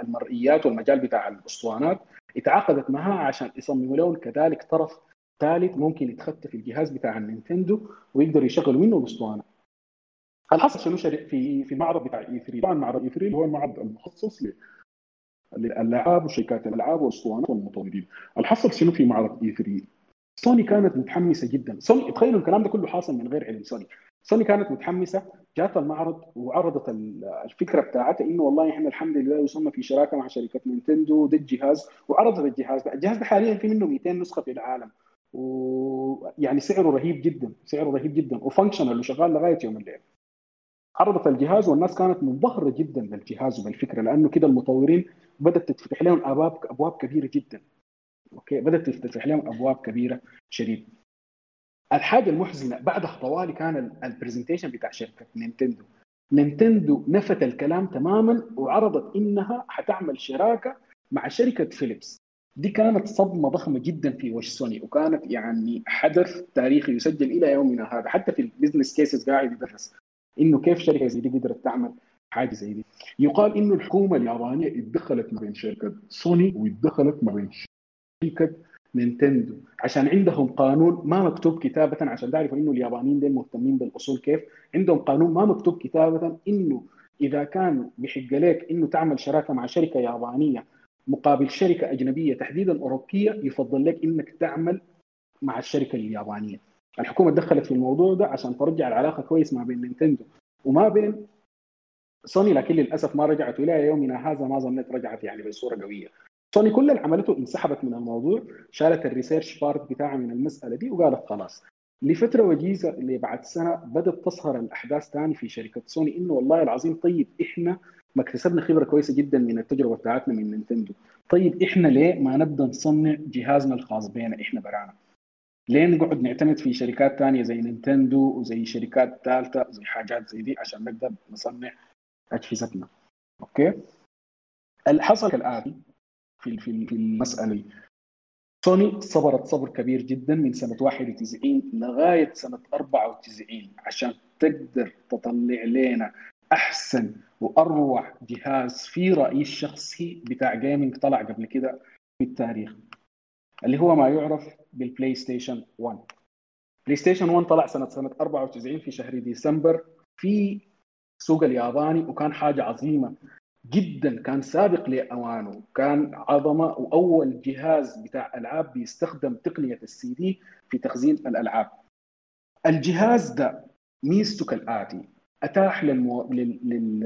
A: المرئيات والمجال بتاع الأسطوانات. اتعاقدت معها عشان يصمموا لهم كذلك طرف ثالث ممكن يتخطى في الجهاز بتاع النينتندو ويقدروا يشغلوا منه الأسطوانة. الحصل شنو في في المعرض بتاع E3 طبعا معرض E3 هو المعرض المخصص للألعاب وشركات الألعاب والأسطوانات والمطورين الحصل شنو في معرض E3 سوني كانت متحمسة جدا. سوني تخيلوا الكلام ده كله حاصل من غير علم. سوني سوني كانت متحمسة جات المعرض وعرضت الفكرة بتاعتها إنه والله إحنا الحمد لله وصلنا في شراكة مع شركة نينتندو ده الجهاز وعرضت الجهاز. الجهاز ده حاليا في منه 200 نسخة في العالم. ويعني سعره رهيب جدا سعره رهيب جدا و functional وشغال لغاية يوم الليلة. عرضت الجهاز والناس كانت منبهرة جدا بالجهاز وبالفكرة لأنه كده المطورين بدأت تتفتح لهم أبواب أبواب كبيرة جدا. OK بدأت تفتح لهم أبواب كبيرة شديد. الحاجة المحزنة بعدها طوالي كان ال presentation بتاع شركة نينتندو. نينتندو نفت الكلام تماما وعرضت إنها حتعمل شراكة مع شركة فيليبس. دي كانت صدمة ضخمة جدا في وش سوني وكانت يعني حدث تاريخي يسجل إلى يومنا هذا. حتى في ال business cases قاعد يدرس إنه كيف شركة زي دي قدرت تعمل حاجة زي دي. يقال إنه الحكومة اليابانية اتدخلت ما بين شركة سوني واتدخلت ما بين شركة نينتندو. عشان عندهم قانون ما مكتوب كتابة عشان تعرفوا إنه اليابانيين دول مهتمين بالأصول كيف. عندهم قانون ما مكتوب كتابة إنه إذا كان يحق لك إنه تعمل شراكة مع شركة يابانية مقابل شركة أجنبية تحديدا أوروبية يفضل لك إنك تعمل مع الشركة اليابانية. الحكومة دخلت في الموضوع ده عشان ترجع العلاقة كويس ما بين نينتندو وما بين سوني لكن للأسف ما رجعت. إلى يومنا هذا ما ظنيت رجعت يعني بصورة قوية. سوني كل اللي عملته انسحبت من الموضوع شالت ال research part بتاعها من المسألة دي وقالت خلاص. لفترة وجيزة اللي بعد سنة بدأت تظهر الأحداث ثاني في شركة سوني إنه والله العظيم طيب إحنا ما اكتسبنا خبرة كويسة جدا من التجربة بتاعتنا من نينتندو. طيب إحنا ليه ما نبدأ نصنع جهازنا الخاص بينا إحنا برانا؟ ليه نقعد نعتمد في شركات ثانية زي نينتندو وزي شركات ثالثه زي حاجات زي دي عشان نقدر نصنع أجهزتنا؟ OK؟ الحصل كالاتي في في في المسألة. سوني صبرت صبر كبير جدا من سنة 91 لغاية سنة 94 عشان تقدر تطلع لنا أحسن وأروع جهاز في رأيي الشخصي بتاع gaming طلع قبل كده في التاريخ اللي هو ما يعرف بالبلاي ستيشن 1 بلاي ستيشن 1 طلع سنه سنة 94 في شهر ديسمبر في سوق الياباني وكان حاجة عظيمة. جدا كان سابق لاوانه كان عظمه وأول جهاز بتاع ألعاب بيستخدم تقنية السي دي في تخزين الألعاب. الجهاز ده ميزته كالآتي أتاح للمو... لل... لل...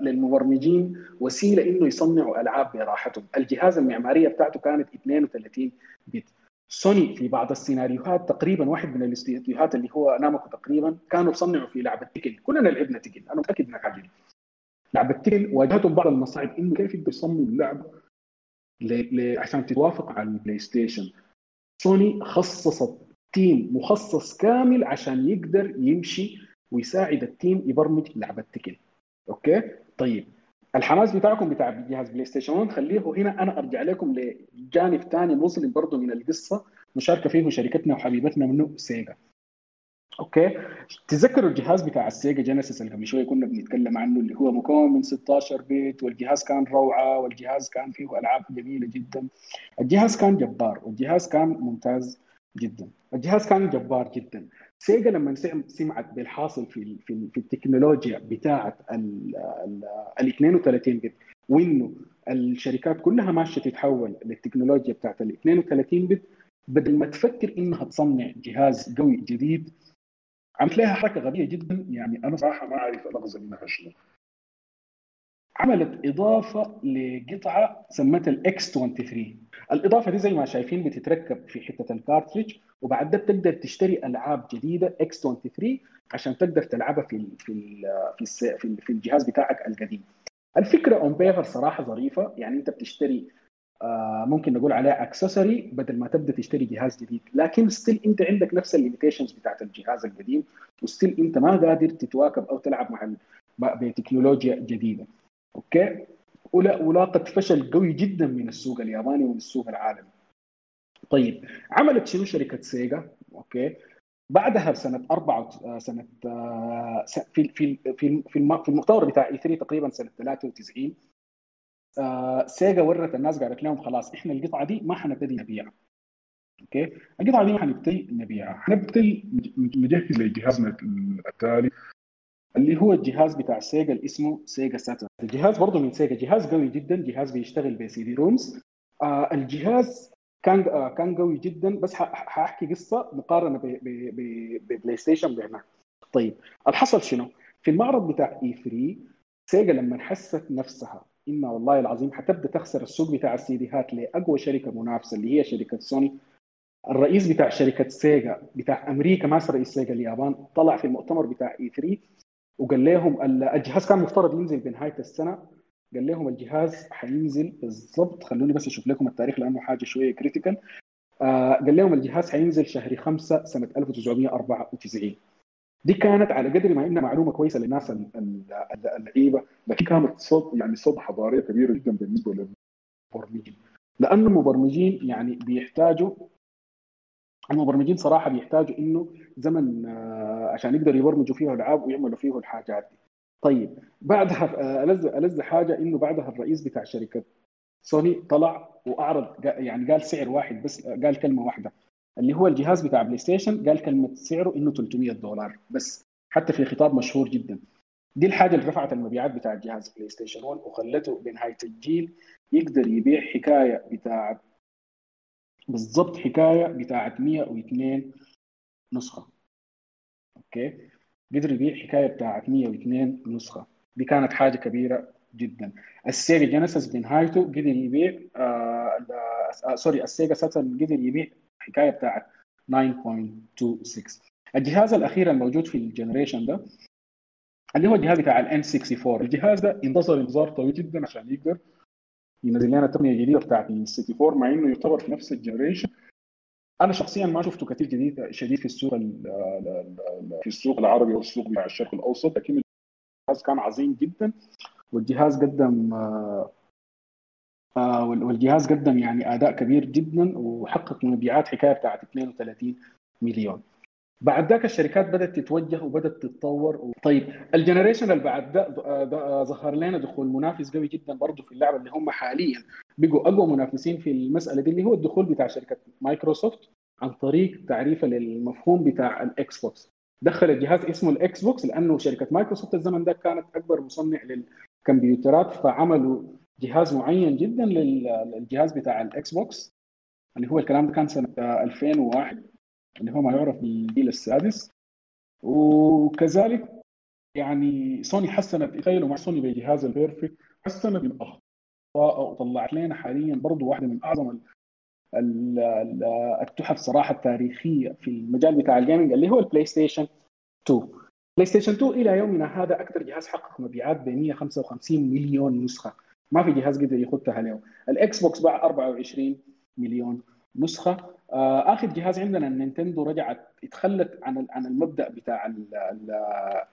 A: للمبرمجين وسيلة إنه يصنعوا ألعاب براحتهم. الجهاز المعمارية بتاعته كانت 32 بت. سوني في بعض السيناريوهات تقريبا واحد من الاستديوهات اللي هو نامكو تقريبا كانوا بيصنعوا في لعبة تيكن. كلنا لعبنا تيكن أنا متأكد إنك عاجبني لعبه واجهتهم بعض المصاعب إنه كيف يقدر يصمم اللعبه ل... ل... عشان تتوافق على البلاي ستيشن سوني خصصت team مخصص كامل عشان يقدر يمشي ويساعد ال team يبرمج لعبه تيكن OK؟ طيب الحماس بتاعكم بتاع جهاز بلاي ستيشن 1 خليه هنا أنا أرجع لكم لجانب ثاني مظلم برضه من القصة مشاركة فيه شركتنا وحبيبتنا منه سيجا. OK. تذكروا الجهاز بتاع السيجا جينيسيس اللي قبل شوية كنا بنتكلم عنه اللي هو مكون من 16 bit والجهاز كان روعة والجهاز كان فيه ألعاب جميلة جدا. الجهاز كان جبار والجهاز كان ممتاز جدا. الجهاز كان جبار جدا. سيجا لما سمعت بالحاصل في في, في التكنولوجيا بتاعه ال 32 bit وإنه الشركات كلها ماشية تتحول للتكنولوجيا بتاعت ال 32 bit بدل ما تفكر إنها تصنع جهاز قوي جديد عملت لها حركة غبية جدا. يعني أنا صراحة ما أعرف اللفظ منها شنو. عملت إضافة لقطعة سمتها ال X 23 الإضافة دي زي ما شايفين بتتركب في حتة ال cartridge وبعد ده بتقدر تشتري ألعاب جديدة X 23 عشان تقدر تلعبها في في في, في, الجهاز بتاعك القديم. الفكرة on paper صراحة ظريفة. يعني أنت بتشتري ممكن نقول عليه accessory بدل ما تبدأ تشتري جهاز جديد. لكن still أنت عندك نفس ال limitations بتاعت الجهاز القديم و still أنت ما قادر تتواكب أو تلعب مع بتكنولوجيا جديدة. أوكي؟ ولاقت فشل قوي جدا من السوق الياباني ومن السوق العالمي. طيب عملت شنو شركة سيجا؟ أوكي؟ بعدها بسنة أربعة سنة في في في في المؤتمر بتاع E 3 تقريبا سنة 93 سيجا ورت الناس قالت لهم خلاص إحنا القطعة دي ما حنبتدي نبيعها. أوكي؟ القطعة دي ما حنبتدي نبيعها. حنبتدي نجهز لجهازنا التالي اللي هو الجهاز بتاع سيجا اللي اسمه سيجا Saturn الجهاز برضه من سيجا جهاز قوي جدا جهاز بيشتغل ب CD ROMs آه الجهاز كان آه كان قوي جدا بس حاحكي قصة مقارنة ببلاي ستيشن بهناك طيب الحصل شنو؟ في المعرض بتاع E 3 سيجا لما حست نفسها انها والله العظيم حتبدأ تخسر السوق بتاع السي ديهات لأقوى شركة منافسة اللي هي شركة سوني. الرئيس بتاع شركة سيجا بتاع أمريكا ما رئيس سيجا اليابان طلع في المؤتمر بتاع E 3 وقال لهم الجهاز كان مفترض ينزل بنهايه السنة. قال لهم الجهاز حينزل بالضبط خلوني بس أشوف لكم التاريخ لأنه حاجة شوية critical آه قال لهم الجهاز حينزل شهر 5 سنة 1994 دي كانت على قدر ما إنها معلومة كويسة للناس اللعيبة لكن كانت صد يعني صدمه حضارية كبيرة جدا بالنسبة للمبرمجين. لأنه المبرمجين يعني بيحتاجوا المبرمجين صراحة بيحتاجوا إنه زمن عشان يقدروا يبرمجوا فيه العاب ويعملوا فيه الحاجات دي. طيب بعدها ألذ ألذ حاجة إنه بعدها الرئيس بتاع شركة سوني طلع وأعرض يعني قال سعر واحد بس قال كلمة واحدة. اللي هو الجهاز بتاع بلاي ستيشن قال كلمة سعره إنه 300 دولار بس حتى في خطاب مشهور جدا. دي الحاجة اللي رفعت المبيعات بتاع جهاز بلاي ستيشن 1 وخلته بنهايه الجيل يقدر يبيع حكاية بتاعت بالضبط حكاية بتاعت 102 نسخة. أوكي؟ قدر يبيع حكاية بتاعت 102 نسخة. دي كانت حاجة كبيرة جدا. السيجا Genesis بنهايته قدر يبيع آه آه sorry السيجا Saturn قدر يبيع حكايه بتاعت 9.26 الجهاز الأخير الموجود في ال generation ده اللي هو الجهاز بتاع ال N 64 الجهاز ده انتظر انتظار طويل جدا عشان يقدر ينزل لنا التقنية الجديدة بتاعت ال 64 مع إنه يعتبر في نفس ال generation. أنا شخصيا ما شفته كثير جديد شديد في السوق في السوق العربي والسوق بتاع الشرق الأوسط لكن الجهاز كان عظيم جدا والجهاز قدم والجهاز قدم يعني أداء كبير جدا وحقق مبيعات حكاية بتاعت 32 مليون. بعد ذاك الشركات بدأت تتوجه وبدأت تتطور طيب ال generation اللي بعد ده, ظهر لنا دخول منافس قوي جدا برضه في اللعبة اللي هم حاليا بقوا أقوى منافسين في المسألة دي اللي هو الدخول بتاع شركة مايكروسوفت عن طريق تعريفها للمفهوم بتاع الإكس بوكس. دخل الجهاز اسمه الإكس بوكس لأنه شركة مايكروسوفت الزمن ده كانت أكبر مصنع للكمبيوترات فعملوا جهاز معين جدا للجهاز بتاع الاكس بوكس اللي هو الكلام ده كان سنة 2001 اللي هو ما يعرف بالجيل السادس. وكذلك يعني سوني حسنت تخيلوا مع سوني بجهاز ال perfect حسنت من أخطاء وطلعت لنا حاليا برضه واحدة من أعظم التحف صراحة التاريخية في المجال بتاع ال gaming اللي هو البلاي ستيشن 2 بلاي ستيشن 2 إلى يومنا هذا أكثر جهاز حقق مبيعات ب 155 مليون نسخة. ما في جهاز قدر يخطها اليوم. الاكس بوكس باع 24 مليون نسخة. آخر جهاز عندنا النينتندو رجعت اتخلت عن عن المبدأ بتاع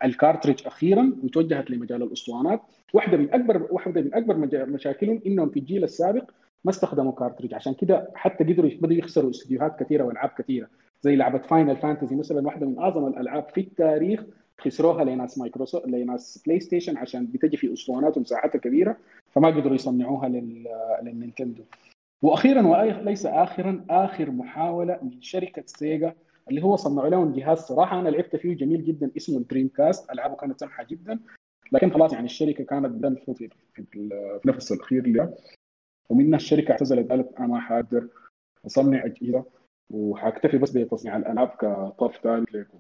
A: ال cartridge أخيرا وتوجهت لمجال الأسطوانات. واحدة من أكبر واحدة من أكبر مشاكلهم إنهم في الجيل السابق ما استخدموا cartridge عشان كده حتى قدروا بدوا يخسروا استديوهات كثيرة وألعاب كثيرة. زي لعبة Final Fantasy مثلا واحدة من أعظم الألعاب في التاريخ. خسروها لناس مايكروسوفت لناس بلاي ستيشن عشان بتجي في اسطوانات ومساحتها كبيرة فما قدروا يصنعوها للنينتندو. وأخيرا وليس اخرا آخر محاولة من شركة سيجا اللي هو صنعوا لهم جهاز صراحة. أنا لعبت فيه جميل جدا اسمه ال Dreamcast ألعابه كانت سمحة جدا لكن خلاص يعني الشركة كانت بدأت في, في, النفس الاخير لها ومنها الشركة اعتزلت قالت أنا ما حقدر أصنع أجهزة وحاكتفي بس بتصنيع الألعاب كطرف ثالث لكم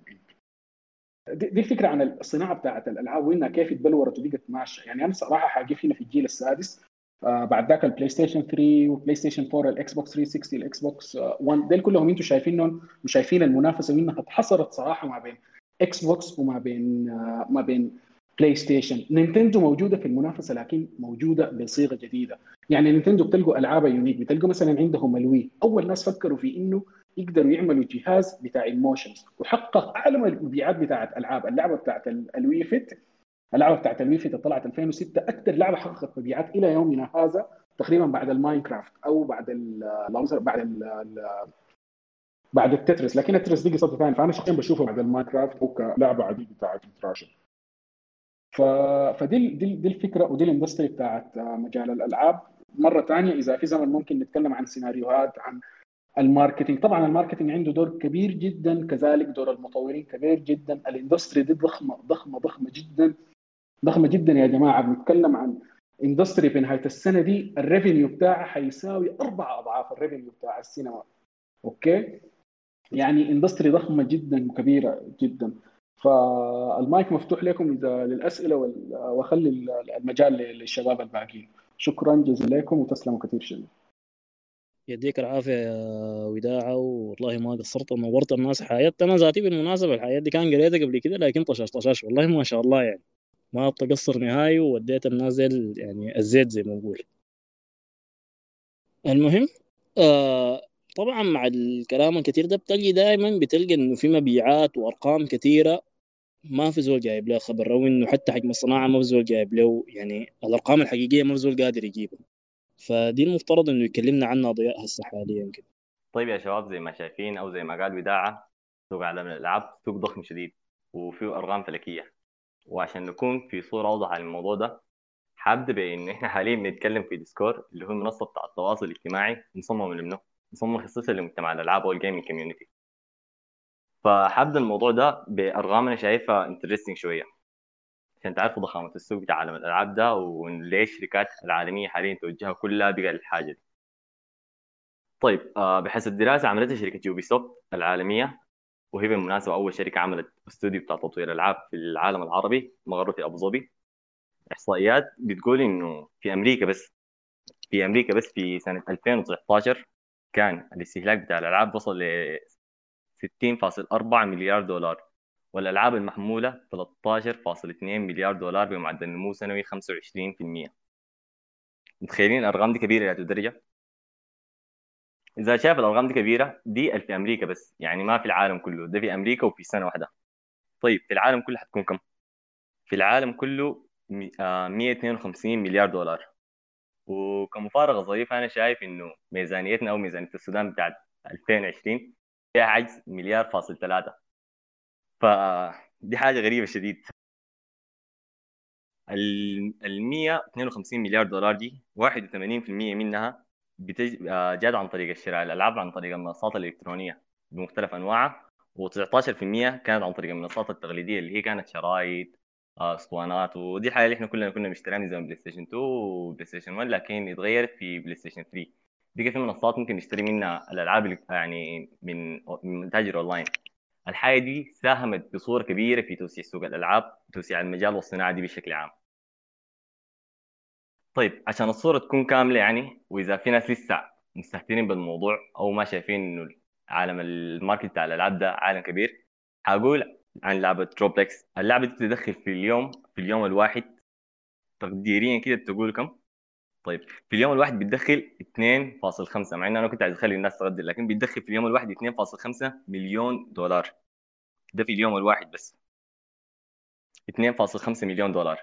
A: دي, الفكرة عن الصناعة بتاعت الألعاب وإنها كيف اتبلورت وبقت ماشيه يعني أنا صراحة حاجي هنا في الجيل السادس آه بعد ذاك البلاي ستيشن 3 وبلاي ستيشن 4 الاكس بوكس 360 الاكس بوكس 1 دول كلهم أنتم شايفينهم وشايفين المنافسة منها اتحصرت صراحة ما بين إكس بوكس وما بين آه ما بين بلاي ستيشن نينتندو موجودة في المنافسة لكن موجودة بصيغة جديدة. يعني نينتندو بتلقوا العابها unique بتلقوا مثلا عندهم ال Wii. أول ناس فكروا في إنه يقدروا يعملوا جهاز بتاع ال motions وحقق أعلى المبيعات بتاعت ألعاب. اللعبة بتاعت ال Wii Fit اللعبة بتاعت ال Wii Fit طلعت 2006 أكثر لعبة حققت مبيعات إلى يومنا هذا تقريبا بعد ال Minecraft أو بعد ال بعد ال بعد ال Tetris لكن ال Tetris دي قصه ثانية فأنا شخصيا بشوفه بعد ال Minecraft. هو كلعبة عاديه بتاعت interaction فدي دي, دي الفكرة ودي ال industry بتاعت مجال الألعاب. مرة ثانية إذا في زمن ممكن نتكلم عن سيناريوهات عن ال marketing. طبعا ال marketing عنده دور كبير جدا كذلك دور المطورين كبير جدا. ال industry دي ضخمة ضخمة ضخمة جدا ضخمة جدا يا جماعة. بنتكلم عن industry في نهاية السنة دي ال revenue بتاعها حيساوي أربع أضعاف ال revenue بتاع السينما. OK؟ يعني industry ضخمة جدا وكبيرة جدا. فالمايك مفتوح لكم إذا للأسئلة وأخلي المجال للشباب الباقيين. شكرا جزيلا لكم وتسلموا كثير شيء.
B: يديك العافية يا وداعة والله ما قصرت ونورت الناس حياتي. أنا ذاتي بالمناسبة الحاجات دي كان قريتها قبل كده لكن طشاش طشاش. والله ما شاء الله يعني. ما بتقصر نهائي ووديت الناس زي يعني الزيت زي ما نقول المهم آه طبعا مع الكلام الكثير ده بتلقي دائما بتلقى إنه في مبيعات وأرقام كثيرة ما في زول جايب له خبر أو إنه حتى حجم الصناعه ما في زول جايب له يعني الأرقام الحقيقية ما في زول قادر يجيبها. فدي المفترض إنه يكلمنا عنها ضياء هسه حاليا كده.
C: طيب يا شباب زي ما شايفين أو زي ما قال وداعة سوق عالم الالعاب سوق ضخم شديد وفيه أرقام فلكية. وعشان نكون في صورة اوضح عن الموضوع ده حابب بان إحنا حاليا بنتكلم في Discord اللي هو المنصة بتاع التواصل الاجتماعي مصمم لمنه مصمم خصيصا لمجتمع الألعاب أو ال gaming community فحابدا الموضوع ده بارقام أنا شايفها interesting شوية. عشان تعرفوا ضخامة السوق بتاع عالم الألعاب ده وليش الشركات العالمية حاليا توجهها كلها بقى للحاجه دي. طيب آه بحسب دراسه عملتها شركة Ubisoft العالمية وهي بالمناسبة أول شركة عملت استوديو بتاع تطوير ألعاب في العالم العربي مقره في أبو ظبي. إحصائيات بتقول إنه في أمريكا بس في أمريكا بس في سنة 2019 كان الاستهلاك بتاع الألعاب وصل ل 60.4 مليار دولار والألعاب المحمولة 13.2 مليار دولار بمعدل نمو سنوي 25% متخيلين الأرقام دي كبيرة يا درجه إذا شايف الأرقام دي كبيرة دي في أمريكا بس يعني ما في العالم كله ده في أمريكا وفي سنة واحدة. طيب في العالم كله حتكون كم؟ في العالم كله 152 آه، مليار دولار. وكمفارقة ظريفة أنا شايف إنه ميزانيتنا أو ميزانية السودان بتاعت 2020 فيها عجز مليار فاصل ثلاثة. فدي حاجة غريبة شديد. ال 152 مليار دولار دي 81% منها بتج... آه، جاد عن طريق الشراء الألعاب عن طريق المنصات الإلكترونية بمختلف أنواعها و19% كانت عن طريق المنصات التقليدية اللي هي كانت شرايط آه، أسطوانات ودي الحاجة اللي إحنا كلنا كنا مشتريها من زمان PlayStation 2 و PlayStation 1 لكن اتغيرت في PlayStation 3 في منصات ممكن نشتري منها الألعاب يعني من من متاجر أونلاين. الحاجة دي ساهمت بصورة كبيرة في توسيع سوق الألعاب توسيع المجال والصناعة دي بشكل عام. طيب عشان الصورة تكون كاملة يعني وإذا في ناس لسه مستهترين بالموضوع أو ما شايفين إنه عالم ال market بتاع الألعاب ده عالم كبير هقول عن لعبة Roblox اللعبة دي بتدخل في اليوم في اليوم الواحد تقديريا كده بتقول كم؟ طيب في اليوم الواحد بتدخل 2.5 مع إن أنا كنت عايز أخلي الناس تقدر لكن بتدخل في اليوم الواحد 2.5 مليون دولار. ده في اليوم الواحد بس. 2.5 مليون دولار.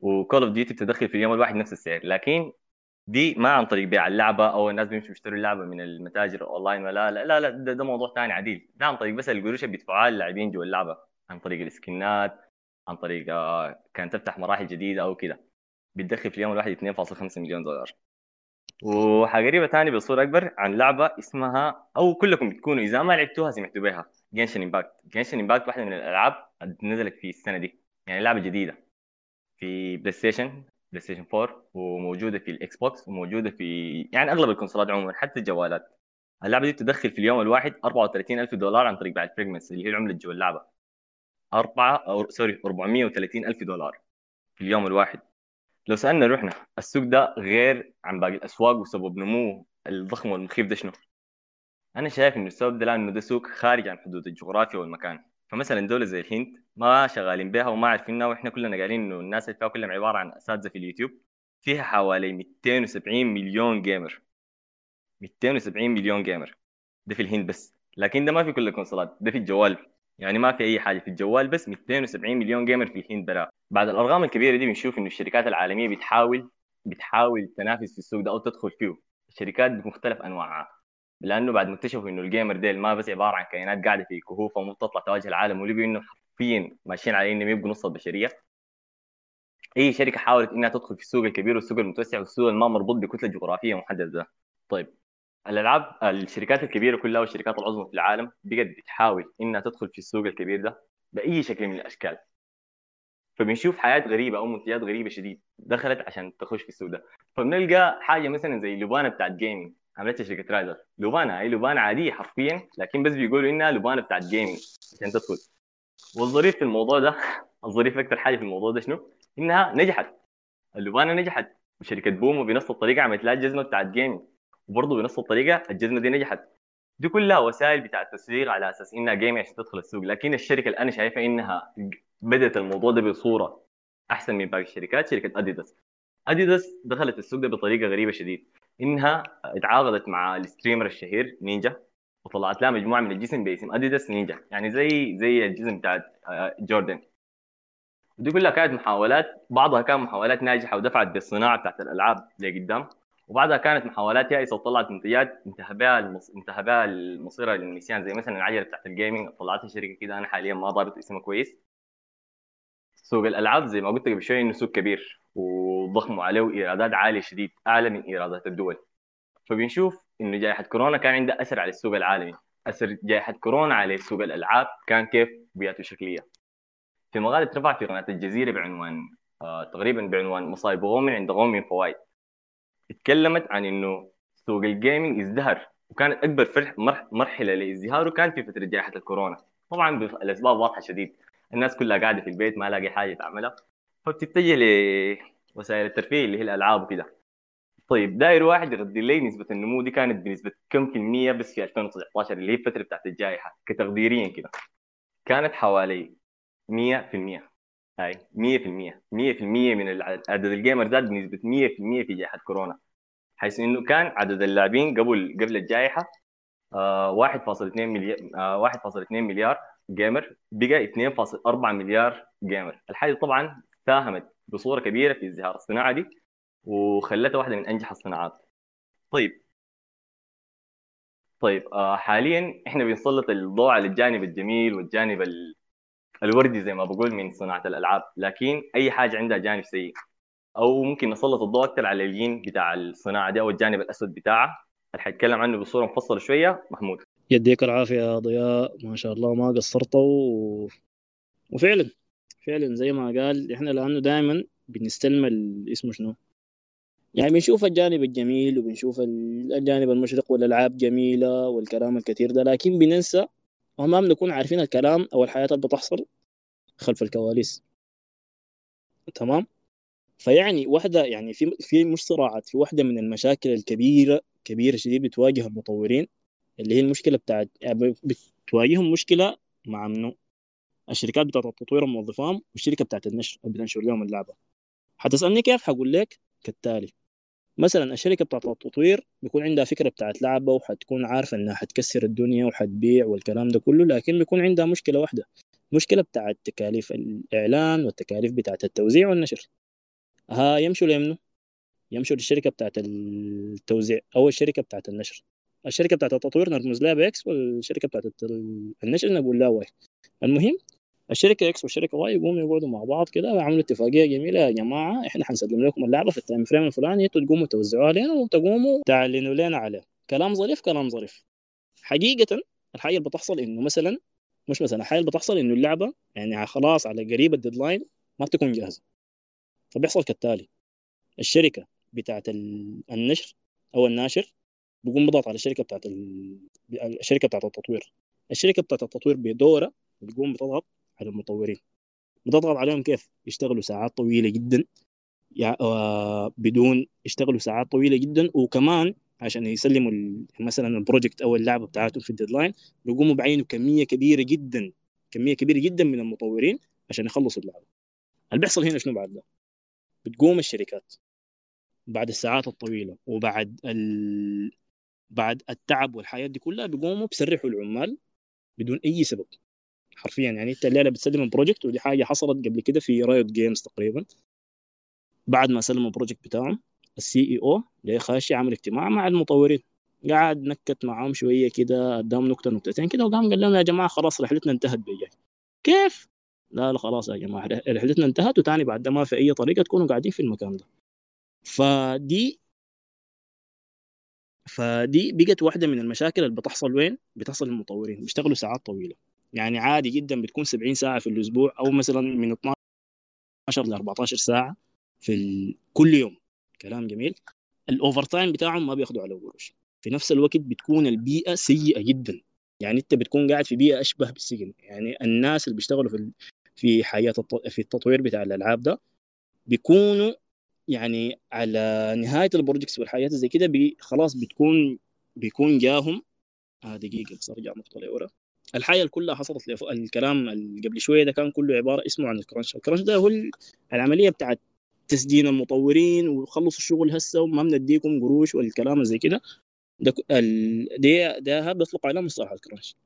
C: و Call of Duty بتدخل في اليوم الواحد نفس السعر لكن دي ما عن طريق بيع اللعبة أو الناس بيمشوا يشتروا اللعبة من المتاجر أونلاين ولا لا لا لا ده, ده موضوع ثاني عديل. ده عن طريق بس القروش اللي بيدفعوها اللاعبين جوا اللعبة عن طريق السكنات عن طريق آه، كانت تفتح مراحل جديدة أو كده. بتدخل في اليوم الواحد 2.5 مليون دولار. وحاجة غريبة ثانية بصورة أكبر عن لعبة اسمها أو كلكم بتكونوا إذا ما لعبتوها سمعتوا بها Genshin Impact Genshin Impact واحدة من الألعاب نزلت في السنة دي. يعني لعبة جديدة. في PlayStation PlayStation 4 وموجودة في ال Xbox وموجودة في يعني أغلب الكونسولات عموما حتى الجوالات. اللعبة دي تدخل في اليوم الواحد 34000 دولار عن طريق بيع ال fragments اللي هي العملة جوا اللعبة. 4 أو sorry 430000 دولار في اليوم الواحد. لو سألنا روحنا السوق ده غير عن باقي الأسواق وسبب نموه الضخم والمخيف ده شنو؟ أنا شايف انه السبب ده لأنه ده سوق خارج عن حدود الجغرافيا والمكان. فمثلا دولة زي الهند ما شغالين بها وما عارفينها وإحنا كلنا قايلين إنه الناس اللي فيها كلهم عبارة عن أساتذة في اليوتيوب فيها حوالي 270 مليون gamer 270 مليون gamer ده في الهند بس. لكن ده ما في كل الكونسولات ده في الجوال. يعني ما في أي حاجة في الجوال بس 270 مليون gamer في الهند برا بعد الأرقام الكبيرة دي بنشوف إنه الشركات العالمية بتحاول بتحاول تنافس في السوق ده أو تدخل فيه. الشركات بمختلف أنواعها. لأنه بعد ما اكتشفوا إنه ال gamer ديل ما بس عبارة عن كائنات قاعدة في كهوف ومو تطلع تواجه العالم ولقوا إنه حرفيا ماشيين على إنهم يبقوا نص البشرية. أي شركة حاولت إنها تدخل في السوق الكبير والسوق المتوسع والسوق اللي ما مربوط بكتله جغرافيه محدده طيب. الألعاب الشركات الكبيرة كلها والشركات العظمى في العالم بقت بتحاول إنها تدخل في السوق الكبير ده بأي شكل من الأشكال. فبنشوف حاجات غريبة أو منتجات غريبة شديد دخلت عشان تخش في السوق ده. فبنلقى حاجة مثلا زي لبانه بتاعت gaming عملتها شركة Razer لبانه هي لبانه عادية حرفيا لكن بس بيقولوا إنها لبانه بتاعت gaming عشان تدخل. والظريف في الموضوع ده الظريف أكثر حاجة في الموضوع ده شنو؟ إنها نجحت. اللبانه نجحت. وشركة بومو بنفس الطريقة عملت لها الجزمة بتاعت gaming وبرضه بنفس الطريقة الجزمة دي نجحت. دي كلها وسائل بتاع التسويق على أساس إنها game عشان تدخل السوق. لكن الشركة اللي أنا شايفها إنها بدأت الموضوع ده بصورة أحسن من باقي الشركات شركة اديداس اديداس دخلت السوق ده بطريقة غريبة شديد. إنها اتعاقدت مع ال streamer الشهير نينجا وطلعت لها مجموعة من الجسم باسم اديداس نينجا. يعني زي زي الجسم بتاعت آه، جوردن دي كلها كانت محاولات بعضها كان محاولات ناجحة ودفعت بالصناعة بتاعت الألعاب لقدام وبعدها كانت محاولات يائسة وطلعت منتجات انتهى بها المص... انتهى بها المصيرة للنسيان. زي مثلا العجلة بتاعت الجيمنج طلعتها شركه كده أنا حاليا ما ضابط اسمها كويس. سوق الألعاب زي ما قلت قبل شوية إنه سوق كبير وضخم وعليه إيرادات عالية شديد أعلى من إيرادات الدول. فبنشوف إنه جائحة كورونا كان عندها أثر على السوق العالمي. أثر جائحة كورونا على سوق الألعاب كان كيف بياته شكلية. في مقال اترفع في قناة الجزيرة بعنوان آه تقريبا بعنوان مصايب غوم عند غوم فوائد اتكلمت عن إنه سوق الجيمنج ازدهر وكانت أكبر فرح مرحلة لازدهاره كان في فترة جائحة الكورونا. طبعا الأسباب واضحة شديد. الناس كلها قاعدة في البيت ما لاقي حاجة تعملها. فبتتجه لوسائل الترفيه اللي هي الألعاب وكده. طيب داير واحد يقدر لي نسبة النمو دي كانت بنسبة كم في المية بس في 2019 اللي هي الفترة بتاعت الجائحة كتقديريا كده. كانت حوالي 100% هاي 100% 100% من عدد ال gamer زاد بنسبة 100% في جائحة كورونا. حيث إنه كان عدد اللاعبين قبل قبل الجائحة آه 1.2 مليار آه 1.2 مليار gamer بقى 2.4 مليار gamer. الحاجة طبعا ساهمت بصورة كبيرة في ازدهار الصناعه دي وخلتها واحدة من أنجح الصناعات. طيب. طيب آه حاليا إحنا بنسلط الضوء على الجانب الجميل والجانب الوردي زي ما بقول من صناعة الألعاب لكن أي حاجة عندها جانب سيء. أو ممكن نسلط الضوء أكثر على الجين بتاع الصناعة دي أو الجانب الأسود بتاعها. اللي حيتكلم عنه بصورة مفصلة شوية محمود.
B: يديك العافية يا ضياء. ما شاء الله ما قصرت و... وفعلا فعلا زي ما قال إحنا لأنه دائما بنستلم اسمه شنو؟ يعني بنشوف الجانب الجميل وبنشوف الجانب المشرق والألعاب جميلة والكلام الكثير ده لكن بننسى وما بنكون عارفين الكلام أو الحياة اللي بتحصل خلف الكواليس. تمام؟ فيعني واحدة يعني في في مش صراعات في واحدة من المشاكل الكبيرة كبيرة شديد بتواجه المطورين اللي هي المشكلة بتاعت يعني بتواجههم مشكلة مع منه الشركات بتاعت التطوير موظفاهم والشركة بتاعت النشر اللي بتنشر لهم اللعبة. حتسألني كيف؟ حقول لك كالتالي. مثلا الشركة بتاعت التطوير بيكون عندها فكرة بتاعت لعبة وحتكون عارفة إنها حتكسر الدنيا وحتبيع والكلام ده كله لكن بيكون عندها مشكلة واحدة مشكلة بتاعت تكاليف الإعلان والتكاليف بتاعت التوزيع والنشر. ها يمشوا ليمنو يمشوا للشركة بتاعت التوزيع أو الشركة بتاعت النشر. الشركة بتاعت التطوير نرمز لها ب X والشركة بتاعت النشر نقول لها Y. المهم الشركة X والشركة Y يقوموا يقعدوا مع بعض كده ويعملوا اتفاقية جميلة يا جماعة إحنا حنسلم لكم اللعبة في ال time frame الفلاني أنتوا تقوموا توزعوها علينا وتقوموا تعلنوا لنا عليه كلام ظريف كلام ظريف. حقيقه الحاجة اللي بتحصل إنه مثلا مش مثلا الحاجة اللي بتحصل إنه اللعبة يعني خلاص على قريب ال deadline ما بتكون جاهزة. فبيحصل كالتالي. الشركة بتاعت النشر أو الناشر بيقوم بضغط على الشركة بتاعت الشركة بتاعت التطوير. الشركة بتاعت التطوير بدورها بتقوم بتضغط على المطورين. بتضغط عليهم كيف؟ يشتغلوا ساعات طويلة جدا. آه، بدون يشتغلوا ساعات طويلة جدا. وكمان عشان يسلموا مثلا ال project أو اللعبة بتاعتهم في ال deadline بيقوموا بعينوا كمية كبيرة جدا.
A: كمية كبيرة جدا من المطورين عشان يخلصوا اللعبة. اللي بيحصل هنا شنو بعد؟ ده بتقوم الشركات بعد الساعات الطويلة وبعد ال... بعد التعب والحاجات دي كلها بيقوموا بيسرحوا العمال بدون أي سبب. حرفيا. يعني أنت الليلة بتسلم ال project ودي حاجة حصلت قبل كده في Riot Games تقريبا. بعد ما سلموا ال project بتاعهم ال CEO اللي خاشي عمل اجتماع مع المطورين. قعد نكت معاهم شوية كده اداهم نكتة نكتتين كده وقام قال لهم يا جماعة خلاص رحلتنا انتهت بجاي كيف؟ لا لا خلاص يا جماعة رحلتنا انتهت وتاني بعد ده ما في أي طريقة تكونوا قاعدين في المكان ده. فدي فدي بقت واحدة من المشاكل اللي بتحصل وين؟ بتحصل للمطورين. بيشتغلوا ساعات طويلة. يعني عادي جدا بتكون 70 ساعة في الأسبوع أو مثلا من 12 ل 14 ساعة في ال... كل يوم. كلام جميل. ال overtime بتاعهم ما بياخدوا عليه قروش في نفس الوقت بتكون البيئة سيئة جدا. يعني أنت بتكون قاعد في بيئة أشبه بالسجن. يعني الناس اللي بيشتغلوا في في حياة الت... في التطوير بتاع الألعاب ده بيكونوا يعني على نهاية ال projects والحاجات زي كده بي... خلاص بتكون بيكون جاهم. آه دقيقة بس أرجع نقطة لورا. الحاجة اللي كلها حصلت الكلام اللي قبل شوية ده كان كله عبارة اسمه عن ال crunch. ال crunch ده هو العملية بتاعت تسجين المطورين وخلصوا الشغل هسه وما بنديكم قروش والكلام زي كده. ده. ده ده بيطلق عليه مصطلح ال crunch.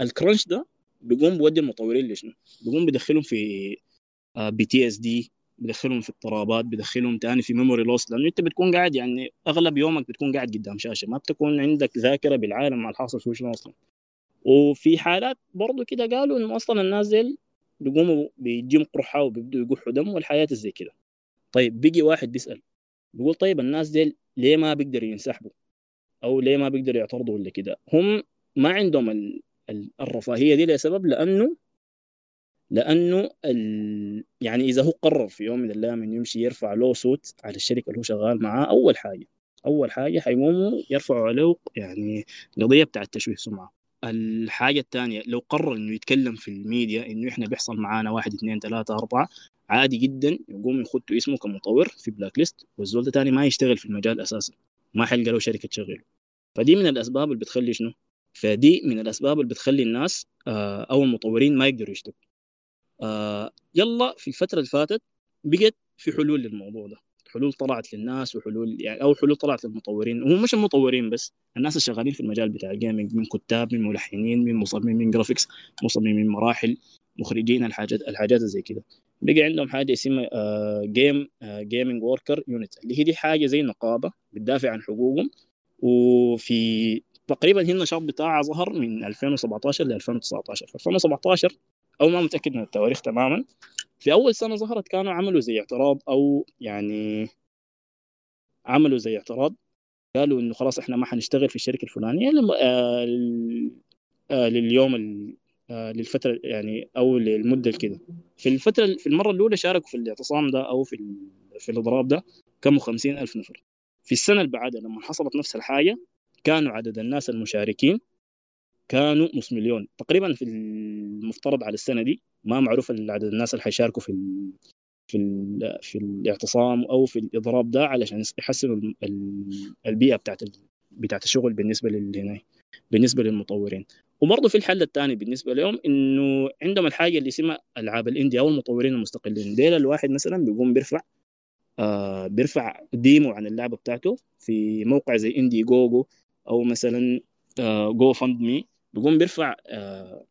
A: ال crunch ده بيقوم بودي المطورين لشنو؟ بيقوم بدخلهم في PTSD بدخلهم في اضطرابات بدخلهم تاني في memory loss لأنه أنت بتكون قاعد يعني أغلب يومك بتكون قاعد قدام شاشة. ما بتكون عندك ذاكرة بالعالم مع الحاصل شو شنو أصلا. وفي حالات برضه كده قالوا إنه أصلا الناس بيقوموا بيجيهم قرحة وبيبدوا يقحوا دم والحاجات زي كده. طيب بيجي واحد بيسأل بيقول طيب الناس ديل ليه ما بيقدروا ينسحبوا؟ أو ليه ما بيقدروا يعترضوا ولا كده؟ هم ما عندهم ال... الرفاهية دي لسبب لأنه لأنه ال... يعني إذا هو قرر في يوم من الأيام إنه يمشي يرفع له صوت على الشركة اللي هو شغال معاه أول حاجة أول حاجة حيقوموا يرفعوا عليه يعني قضية بتاعت تشويه سمعة. الحاجة الثانية لو قرر إنه يتكلم في الميديا إنه إحنا بيحصل معانا واحد اثنين ثلاثة أربعة عادي جدا يقوم يخطوا اسمه كمطور في blacklist والزول ده تاني ما يشتغل في المجال أساسا ما حيلقى له شركة تشغله فدي من الأسباب اللي بتخلي شنو؟ فدي من الأسباب اللي بتخلي الناس أو المطورين ما يقدروا يشتغلوا. آه يلا في الفترة اللي فاتت بقت في حلول للموضوع ده. حلول طلعت للناس وحلول يعني أو حلول طلعت للمطورين. ومو مش المطورين بس الناس اللي شغالين في المجال بتاع ال gaming من كتاب من ملحنين من مصممين graphics مصممين مراحل مخرجين الحاجات الحاجات زي كده. بقى عندهم حاجة اسمها Game Gaming Workers Unite اللي هي دي حاجة زي نقابة بتدافع عن حقوقهم. وفي تقريبا هي النشاط بتاعها ظهر من 2017 ل 2019 في 2017 أو ما متأكد من التواريخ تماما في أول سنة ظهرت كانوا عملوا زي اعتراض أو يعني عملوا زي اعتراض قالوا إنه خلاص إحنا ما حنشتغل في الشركة الفلانية لم... آه... آه... لليوم. آه... للفترة يعني أو للمدة كده في الفترة في المرة الأولى شاركوا في الاعتصام ده أو في. في الاضراب ده كانوا خمسين ألف نفر في السنة اللي بعدها لما حصلت نفس الحاجة كانوا عدد الناس المشاركين كانوا نص مليون تقريبا في المفترض على السنة دي ما معروف عدد الناس اللي حيشاركوا في في في الاعتصام أو في الإضراب ده علشان يحسنوا البيئة بتاعت بتاعت الشغل بالنسبة للهنا بالنسبة للمطورين. وبرضه في الحل الثاني بالنسبة لهم إنه عندهم الحاجة اللي اسمها ألعاب ال indie أو المطورين المستقلين. ديل الواحد مثلا بيقوم بيرفع آه بيرفع demo عن اللعبة بتاعته في موقع زي Indiegogo أو مثلا آه GoFundMe بيقوم بيرفع آه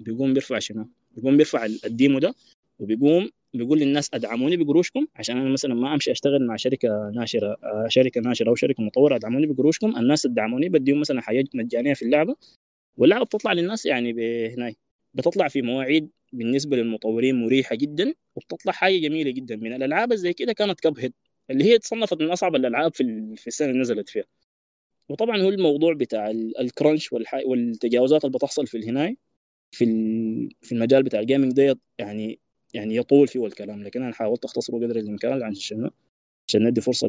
A: بيقوم بيرفع شنو؟ بيقوم بيرفع ال demo ده وبيقوم بيقول للناس أدعموني بقروشكم عشان أنا مثلا ما أمشي أشتغل مع شركة ناشرة آه شركة ناشرة أو شركة مطورة أدعموني بقروشكم. الناس أدعموني بديهم مثلا حاجات مجانية في اللعبة. واللعبه بتطلع للناس يعني هناي بتطلع في مواعيد بالنسبة للمطورين مريحة جدا وبتطلع حاجة جميلة جدا. من الألعاب زي كده كانت كب هيد اللي هي تصنفت من أصعب الألعاب في السنة اللي نزلت فيها. وطبعا هو الموضوع بتاع الكرنش والتجاوزات اللي بتحصل في الهناي في في المجال بتاع الجيمنج ده يعني يعني يطول فيه الكلام. لكن أنا حاولت أختصره قدر الإمكان عشان عشان ندي فرصة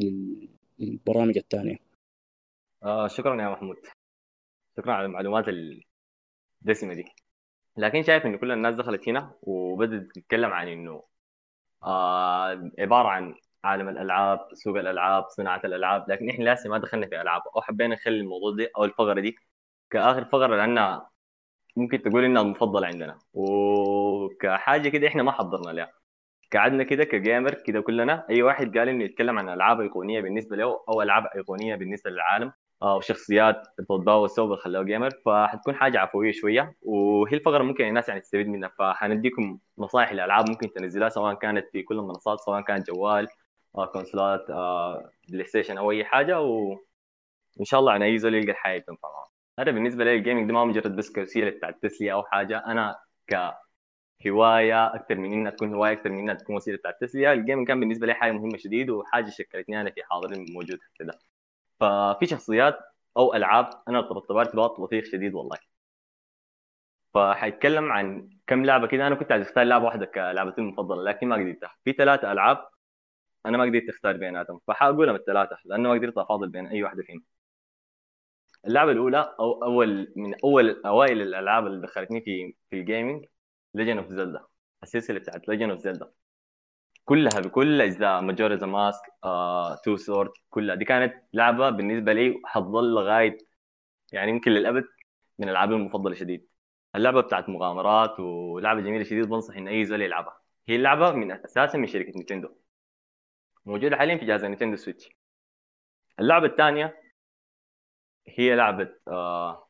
A: للبرامج الثانية
C: آه شكرا يا محمود. شكرا على المعلومات الدسمة دي. لكن شايف انه كل الناس دخلت هنا وبدت تتكلم عن إنه آه عبارة عن عالم الألعاب سوق الألعاب صناعة الألعاب لكن إحنا لسه ما دخلنا في ألعاب. أو حبينا نخلي الموضوع دي أو الفقرة دي كآخر فقرة لأنها ممكن تقول إنها المفضلة عندنا. وكحاجة كده إحنا ما حضرنا لها. قعدنا كده كجيمر كده كلنا أي واحد قال إنه يتكلم عن ألعاب أيقونية بالنسبة له أو ألعاب أيقونية بالنسبة للعالم أو شخصيات تتباوى السبب خلوه gamer فحتكون حاجة عفوية شوية. وهي الفقرة ممكن الناس يعني تستفيد منها فحنديكم نصائح الالعاب ممكن تنزلها سواء كانت في كل المنصات سواء كانت جوال كونسولات أو PlayStation أو أي حاجة وان شاء الله أنا أي زول يلقى الحاجة تنفع معه هذا بالنسبة لي ال gaming ده ما مجرد بس كوسيله بتاعت تسلية أو حاجة. أنا كهواية أكثر من إنها تكون هواية أكثر من إنها تكون وسيلة بتاعت تسلية. ال gaming كان بالنسبة لي حاجة مهمة شديد وحاجة شكلتني أنا في حاضر موجود كده ففي شخصيات أو ألعاب أنا ارتبطت بها لطيف شديد والله. فحيتكلم عن كم لعبة كده. أنا كنت عايز أختار لعبة واحدة كلعبتي المفضلة لكن ما قدرتها. في ثلاثة ألعاب أنا ما قدرت أختار بيناتهم فحأقولهم الثلاثة لأنه ما قدرت أفاضل بين أي واحدة فيهم. اللعبة الأولى أو أول من أول أوائل الألعاب اللي دخلتني في في ال gaming Legend of Zelda السلسلة بتاعت Legend of Zelda كلها بكل أجزاء Majora's Mask آه، Two Sword كلها. دي كانت لعبة بالنسبة لي حتظل لغاية يعني يمكن للأبد من الالعاب المفضلة شديد. اللعبة بتاعت مغامرات ولعبة جميلة شديد بنصح إن أي زول يلعبها. هي اللعبة من أساسا من شركة Nintendo موجودة حاليا في جهاز Nintendo Switch. اللعبة الثانية هي لعبة آه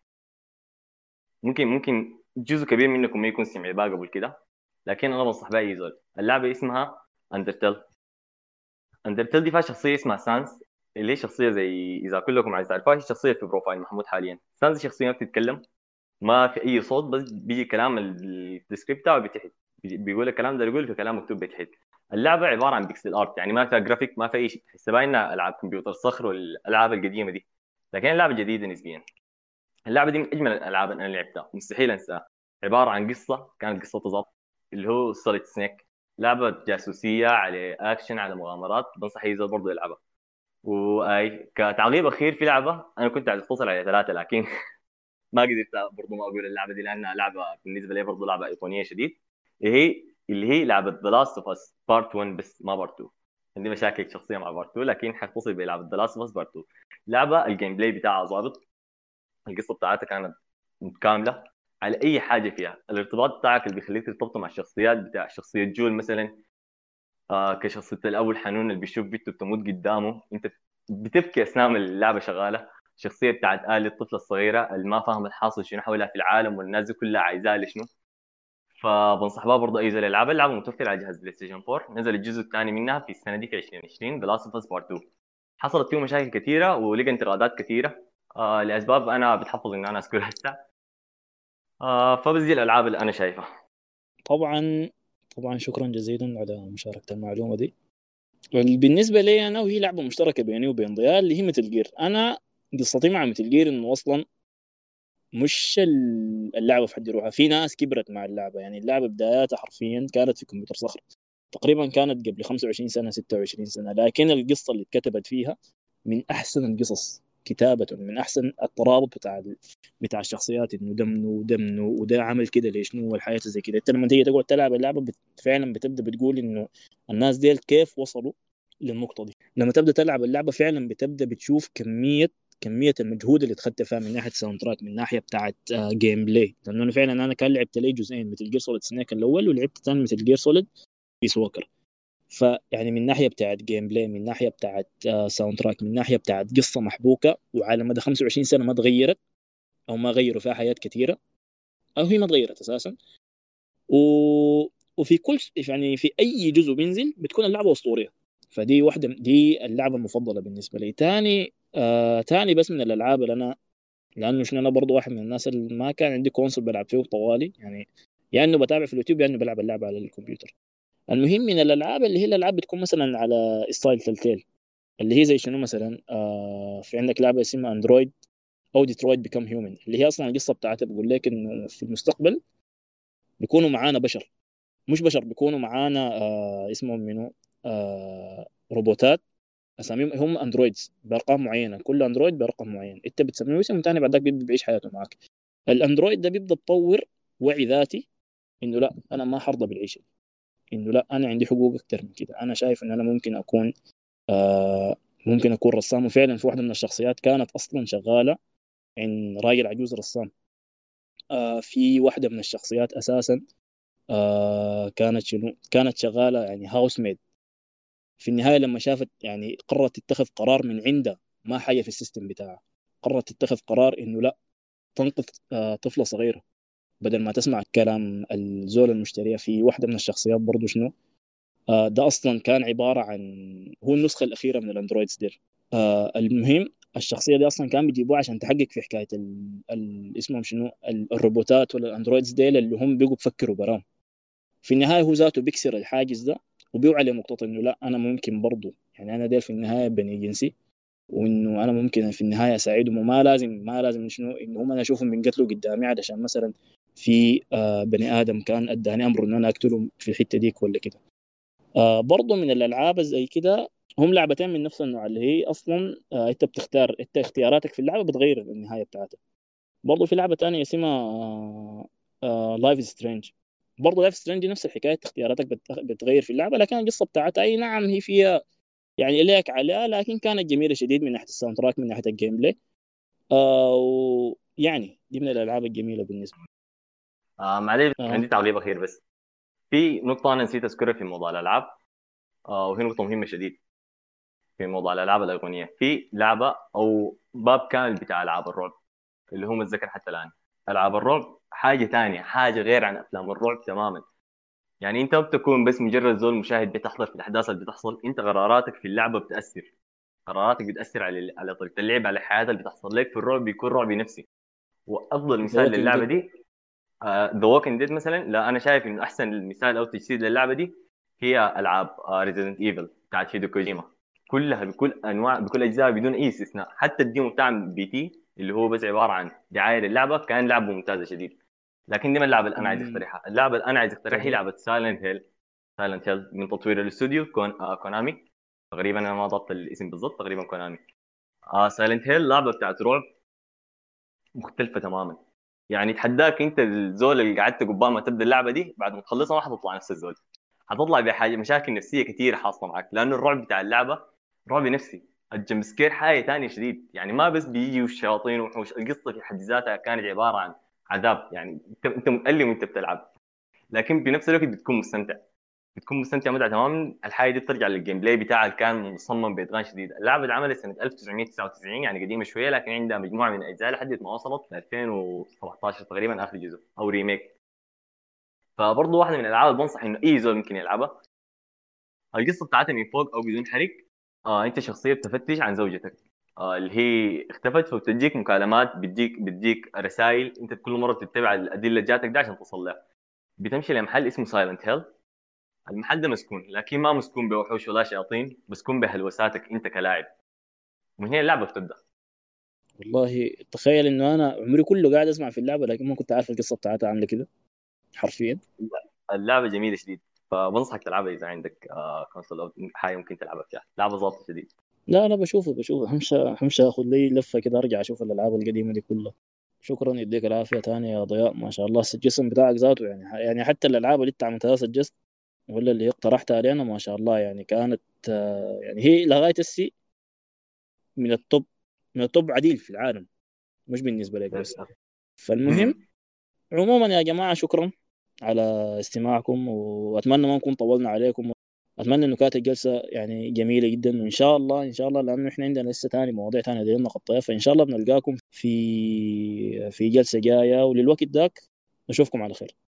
C: ممكن ممكن جزء كبير منكم ما يكون سمع بها قبل كده لكن أنا بنصح بها اي زول. اللعبة اسمها Undertale Undertale دي فيها شخصية اسمها Sans اللي هي شخصية زي إذا كلكم عايز تعرفوها هي شخصية في profile محمود حاليا. Sans شخصية ما بتتكلم ما في أي صوت بس بيجي كلام ال descript بتاعه بيقول الكلام ده يقول في كلام مكتوب بتحت اللعبة عبارة عن pixel art يعني ما فيها جرافيك ما في أي شيء. تحسها باينه ألعاب كمبيوتر صخر والألعاب القديمة دي. لكن اللعبة جديدة نسبيا. اللعبة دي من أجمل الألعاب اللي أنا لعبتها. مستحيل أنساها. عبارة عن قصة كانت قصة ضبط اللي هو Solid Snake لعبة جاسوسية على اكشن على مغامرات. بنصح زول برضه يلعبها. وأي كتعقيب أخير في لعبة أنا كنت عايز أتصل على ثلاثة لكن ما قدرت برضه ما أقول اللعبة دي لأنها لعبة بالنسبة لي برضه لعبة ايقونيه شديد. اللي هي اللي هي لعبة The Last of Us Part 1 بس ما Part 2 عندي مشاكل شخصية مع Part 2 لكن حتصل بلعبة The Last of Us Part 2 لعبة ال gameplay بتاعها ظابط. القصة بتاعتها كانت متكاملة. على أي حاجة فيها. الارتباط بتاعك اللي بيخليك ترتبط مع الشخصيات بتاع شخصية جول مثلا. آه كشخصية الاب الحنون اللي بيشوف بنته بتموت قدامه. أنت بتبكي أثناء اللعبة شغالة. الشخصيه بتاعت Ellie الطفلة الصغيرة اللي ما فاهم الحاصل شنو حولها في العالم والناس كلها عايزاها لشنو. فبنصح بها برضه أي زول يلعبها. اللعبة متوفرة على جهاز PlayStation 4 نزل الجزء الثاني منها في السنة دي في 2020 The Last of Us Part 2 حصلت فيه مشاكل كثيرة ولقى انتقادات كثيرة. آه لأسباب أنا بتحفظ إن أنا أذكرها هسه آه فبس دي الألعاب اللي أنا شايفها.
A: طبعا طبعا شكرا جزيلا على مشاركة المعلومة دي. بالنسبة لي أنا وهي لعبة مشتركة بيني وبين ضياء اللي هي مثل جير أنا قصتي مع مثل جير إنه أصلا مش اللعبة في حد يروحها. في ناس كبرت مع اللعبة. يعني اللعبة بداياتها حرفيا كانت في كمبيوتر صخر تقريبا كانت قبل 25 سنة 26 سنة. لكن القصة اللي اتكتبت فيها من أحسن القصص كتابة من أحسن الترابط بتاع بتاع الشخصيات. إنه ده منه وده منه وده عمل كده لي شنو والحياة زي كده. انت لما تيجي تقعد تلعب اللعبة بت... فعلا بتبدأ بتقول إنه الناس ديل كيف وصلوا للنقطة دي. لما تبدأ تلعب اللعبة فعلا بتبدأ بتشوف كمية كمية المجهود اللي اتخذت من ناحية soundtrack من ناحية بتاعت gameplay لأنه أنا فعلا أنا كان لعبت لي جزئين Metal Gear Solid Snake الأول ولعبت ثاني Metal Gear Solid Peace Walker فيعني من ناحية بتاعت gameplay من ناحية بتاعت soundtrack من ناحية بتاعت قصة محبوكة وعلى مدى 25 سنة ما تغيرت أو ما غيروا فيها حاجة كثيرة. أو هي ما تغيرت أساسا. و... وفي كل يعني في أي جزء بينزل بتكون اللعبة أسطورية. فدي واحدة دي اللعبة المفضلة بالنسبة لي. ثاني آه تاني بس من الألعاب اللي أنا لأنه شنو أنا برضو واحد من الناس اللي ما كان عندي console بلعب فيه طوالي. يعني يا يعني إنه بتابع في اليوتيوب يا يعني إنه بلعب اللعبة على الكمبيوتر. المهم من الألعاب اللي هي الألعاب بتكون مثلا على style Telltale اللي هي زي شنو مثلا آه في عندك لعبة اسمها Android أو Detroit Become Human اللي هي أصلا القصة بتاعتها بقول لك انه في المستقبل بيكونوا معانا بشر. مش بشر بيكونوا معانا آه اسمهم منو؟ آه روبوتات. أساميهم هم androids بأرقام معينة كل android برقم معين أنت بتسميه اسم ثاني بعد ذاك بيعيش حياته معك. الأندرويد ده بيبدأ يتطور وعي ذاتي إنه لا أنا ما حرضى بالعيشة إنه لا أنا عندي حقوق أكثر من كده. أنا شايف إن أنا ممكن أكون آه ممكن أكون رسام. وفعلا في واحدة من الشخصيات كانت أصلا شغالة عند راجل عجوز رسام. آه في واحدة من الشخصيات أساسا آه كانت شنو؟ كانت شغالة يعني هاوس ميد في النهاية لما شافت يعني قررت تتخذ قرار من عندها ما حاجة في ال system بتاعها قررت تتخذ قرار إنه لا تنقذ آه طفلة صغيرة. بدل ما تسمع كلام الزول المشتريها في واحدة من الشخصيات برضو شنو؟ آه ده أصلا كان عبارة عن هو النسخة الأخيرة من ال androids ديل آه المهم الشخصية دي أصلا كان بيجيبوها عشان تحقق في حكاية ال... ال... اسمهم شنو؟ الروبوتات ولا ال androids ديل اللي هم بيجوا بفكروا براهم في النهاية هو ذاته بيكسر الحاجز ده. وبيوعى لنقطه إنه لا أنا ممكن برضه يعني أنا ديل في النهاية بني جنسي وإنه أنا ممكن في النهاية أساعدهم. وما لازم ما لازم شنو إنه هم أنا أشوفهم بينقتلوا قدامي علشان مثلا في آه بني آدم كان أداني أمر إنه أنا اقتله في الحتة ديك ولا كده. آه برضه من الألعاب زي كده هم لعبتين من نفس النوع اللي هي أصلا آه أنت بتختار أنت اختياراتك في اللعبة بتغير النهاية بتاعتها. برضه في لعبة ثانية اسمها Life is Strange برضه Life is Strange نفس الحكاية اختياراتك بتغير في اللعبة لكن القصة بتاعتها أي نعم هي فيها يعني ليك عليها لكن كانت جميلة شديد من ناحية ال soundtrack من ناحية ال gameplay آه ويعني دي من الألعاب الجميلة بالنسبة
C: آه معلش آه. عندي تعليق أخير بس. في نقطة أنا نسيت أذكرها في موضوع الألعاب. آه وهي نقطة مهمة شديد في موضوع الألعاب الأيقونية. في لعبة أو باب كامل بتاع ألعاب الرعب اللي هو متذكر حتى الآن. ألعاب الرعب حاجة ثانية حاجة غير عن أفلام الرعب تماما. يعني أنت بتكون بس مجرد زول مشاهد بتحضر في الأحداث اللي بتحصل أنت قراراتك في اللعبة بتأثر. قراراتك بتأثر على على طريقة اللعب على الحاجة اللي بتحصل لك. في الرعب بيكون رعب نفسي. وأفضل مثال للعبة دي The Walking Dead مثلا. لا أنا شايف إنه أحسن المثال أو تجسيد للعبة دي هي ألعاب Resident Evil بتاعت هيدو كوجيما كلها بكل أنواع بكل أجزاء بدون أي استثناء. حتى ال demo بتاع P.T. اللي هو بس عبارة عن دعاية للعبة كان لعبه ممتازه شديد. لكن دي ما اللعبه اللي أنا عايز أقترحها. اللعبه اللي أنا عايز اقترحها هي لعبة Silent Hill Silent Hill من تطوير الاستوديو Kon آه Konami تقريبا أنا ما ضبط الاسم بالضبط تقريبا Konami آه Silent Hill لعبة بتاعت رعب مختلفة تماما. يعني تحداك أنت الزول اللي قعدت قبال ما تبدأ اللعبة دي بعد ما تخلصها ما حتطلع نفس الزول. حتطلع بحاجه مشاكل نفسية كثيره حاصلة معك لأنه الرعب بتاع اللعبة رعب نفسي. ال jumpscare حاجة ثانية شديد. يعني ما بس بيجي الشياطين وحوش القصة في حد ذاتها كانت عبارة عن عذاب. يعني انت انت متالم وانت بتلعب. لكن بنفس الوقت بتكون مستمتع. بتكون مستمتع متعه تماما. الحاجة دي بترجع لل gameplay بتاعها كان مصمم باتقان شديد. اللعبة اتعملت سنة 1999 يعني قديمة شوية لكن عندها مجموعة من الأجزاء لحد ما وصلت ل 2017 تقريبا آخر جزء أو remake. فبرضه واحدة من الألعاب اللي بنصح إنه أي زول ممكن يلعبها. القصة بتاعتها من فوق أو بدون حرق آه أنت شخصيه بتفتش عن زوجتك؟ آه اللي هي اختفت فبتجيك مكالمات بتجيك بتجيك رسائل أنت كل مرة بتتبع الأدلة اللي جاتك ده عشان توصل لها. بتمشي لمحل اسمه Silent Hill المحل ده مسكون لكن ما مسكون بوحوش ولا شياطين مسكون بهلوساتك أنت كلاعب. ومن هنا اللعبة بتبدأ.
A: والله تخيل إنه أنا عمري كله قاعد أسمع في اللعبة لكن ما كنت عارف القصة بتاعتها عاملة كده حرفيا.
C: اللعبة جميلة شديد. فبنصحك تلعبها إذا عندك آه console أو حاجة ممكن تلعبها فيها. لعبة ظابطة شديد.
A: لا أنا بشوفه بشوفه. همشي همشي. آخذ لي لفة كده أرجع أشوف الألعاب القديمة دي كلها. شكرا يديك العافية تاني يا ضياء. ما شاء الله الجسم بتاعك ذاته يعني يعني حتى الألعاب اللي انت عملتها suggest ولا اللي اقترحتها علينا ما شاء الله يعني كانت يعني هي لغاية هسي من ال top من ال top عديل في العالم مش بالنسبة لك بس. فالمهم عموما يا جماعة شكرا. على استماعكم وأتمنى ما نكون طولنا عليكم. أتمنى إنه كانت الجلسة يعني جميلة جدا وإن شاء الله إن شاء الله لأنه إحنا عندنا لسه ثاني مواضيع ثانية دي نغطيها فإن شاء الله بنلقاكم في في جلسة جاية. وللوقت ذاك نشوفكم على خير.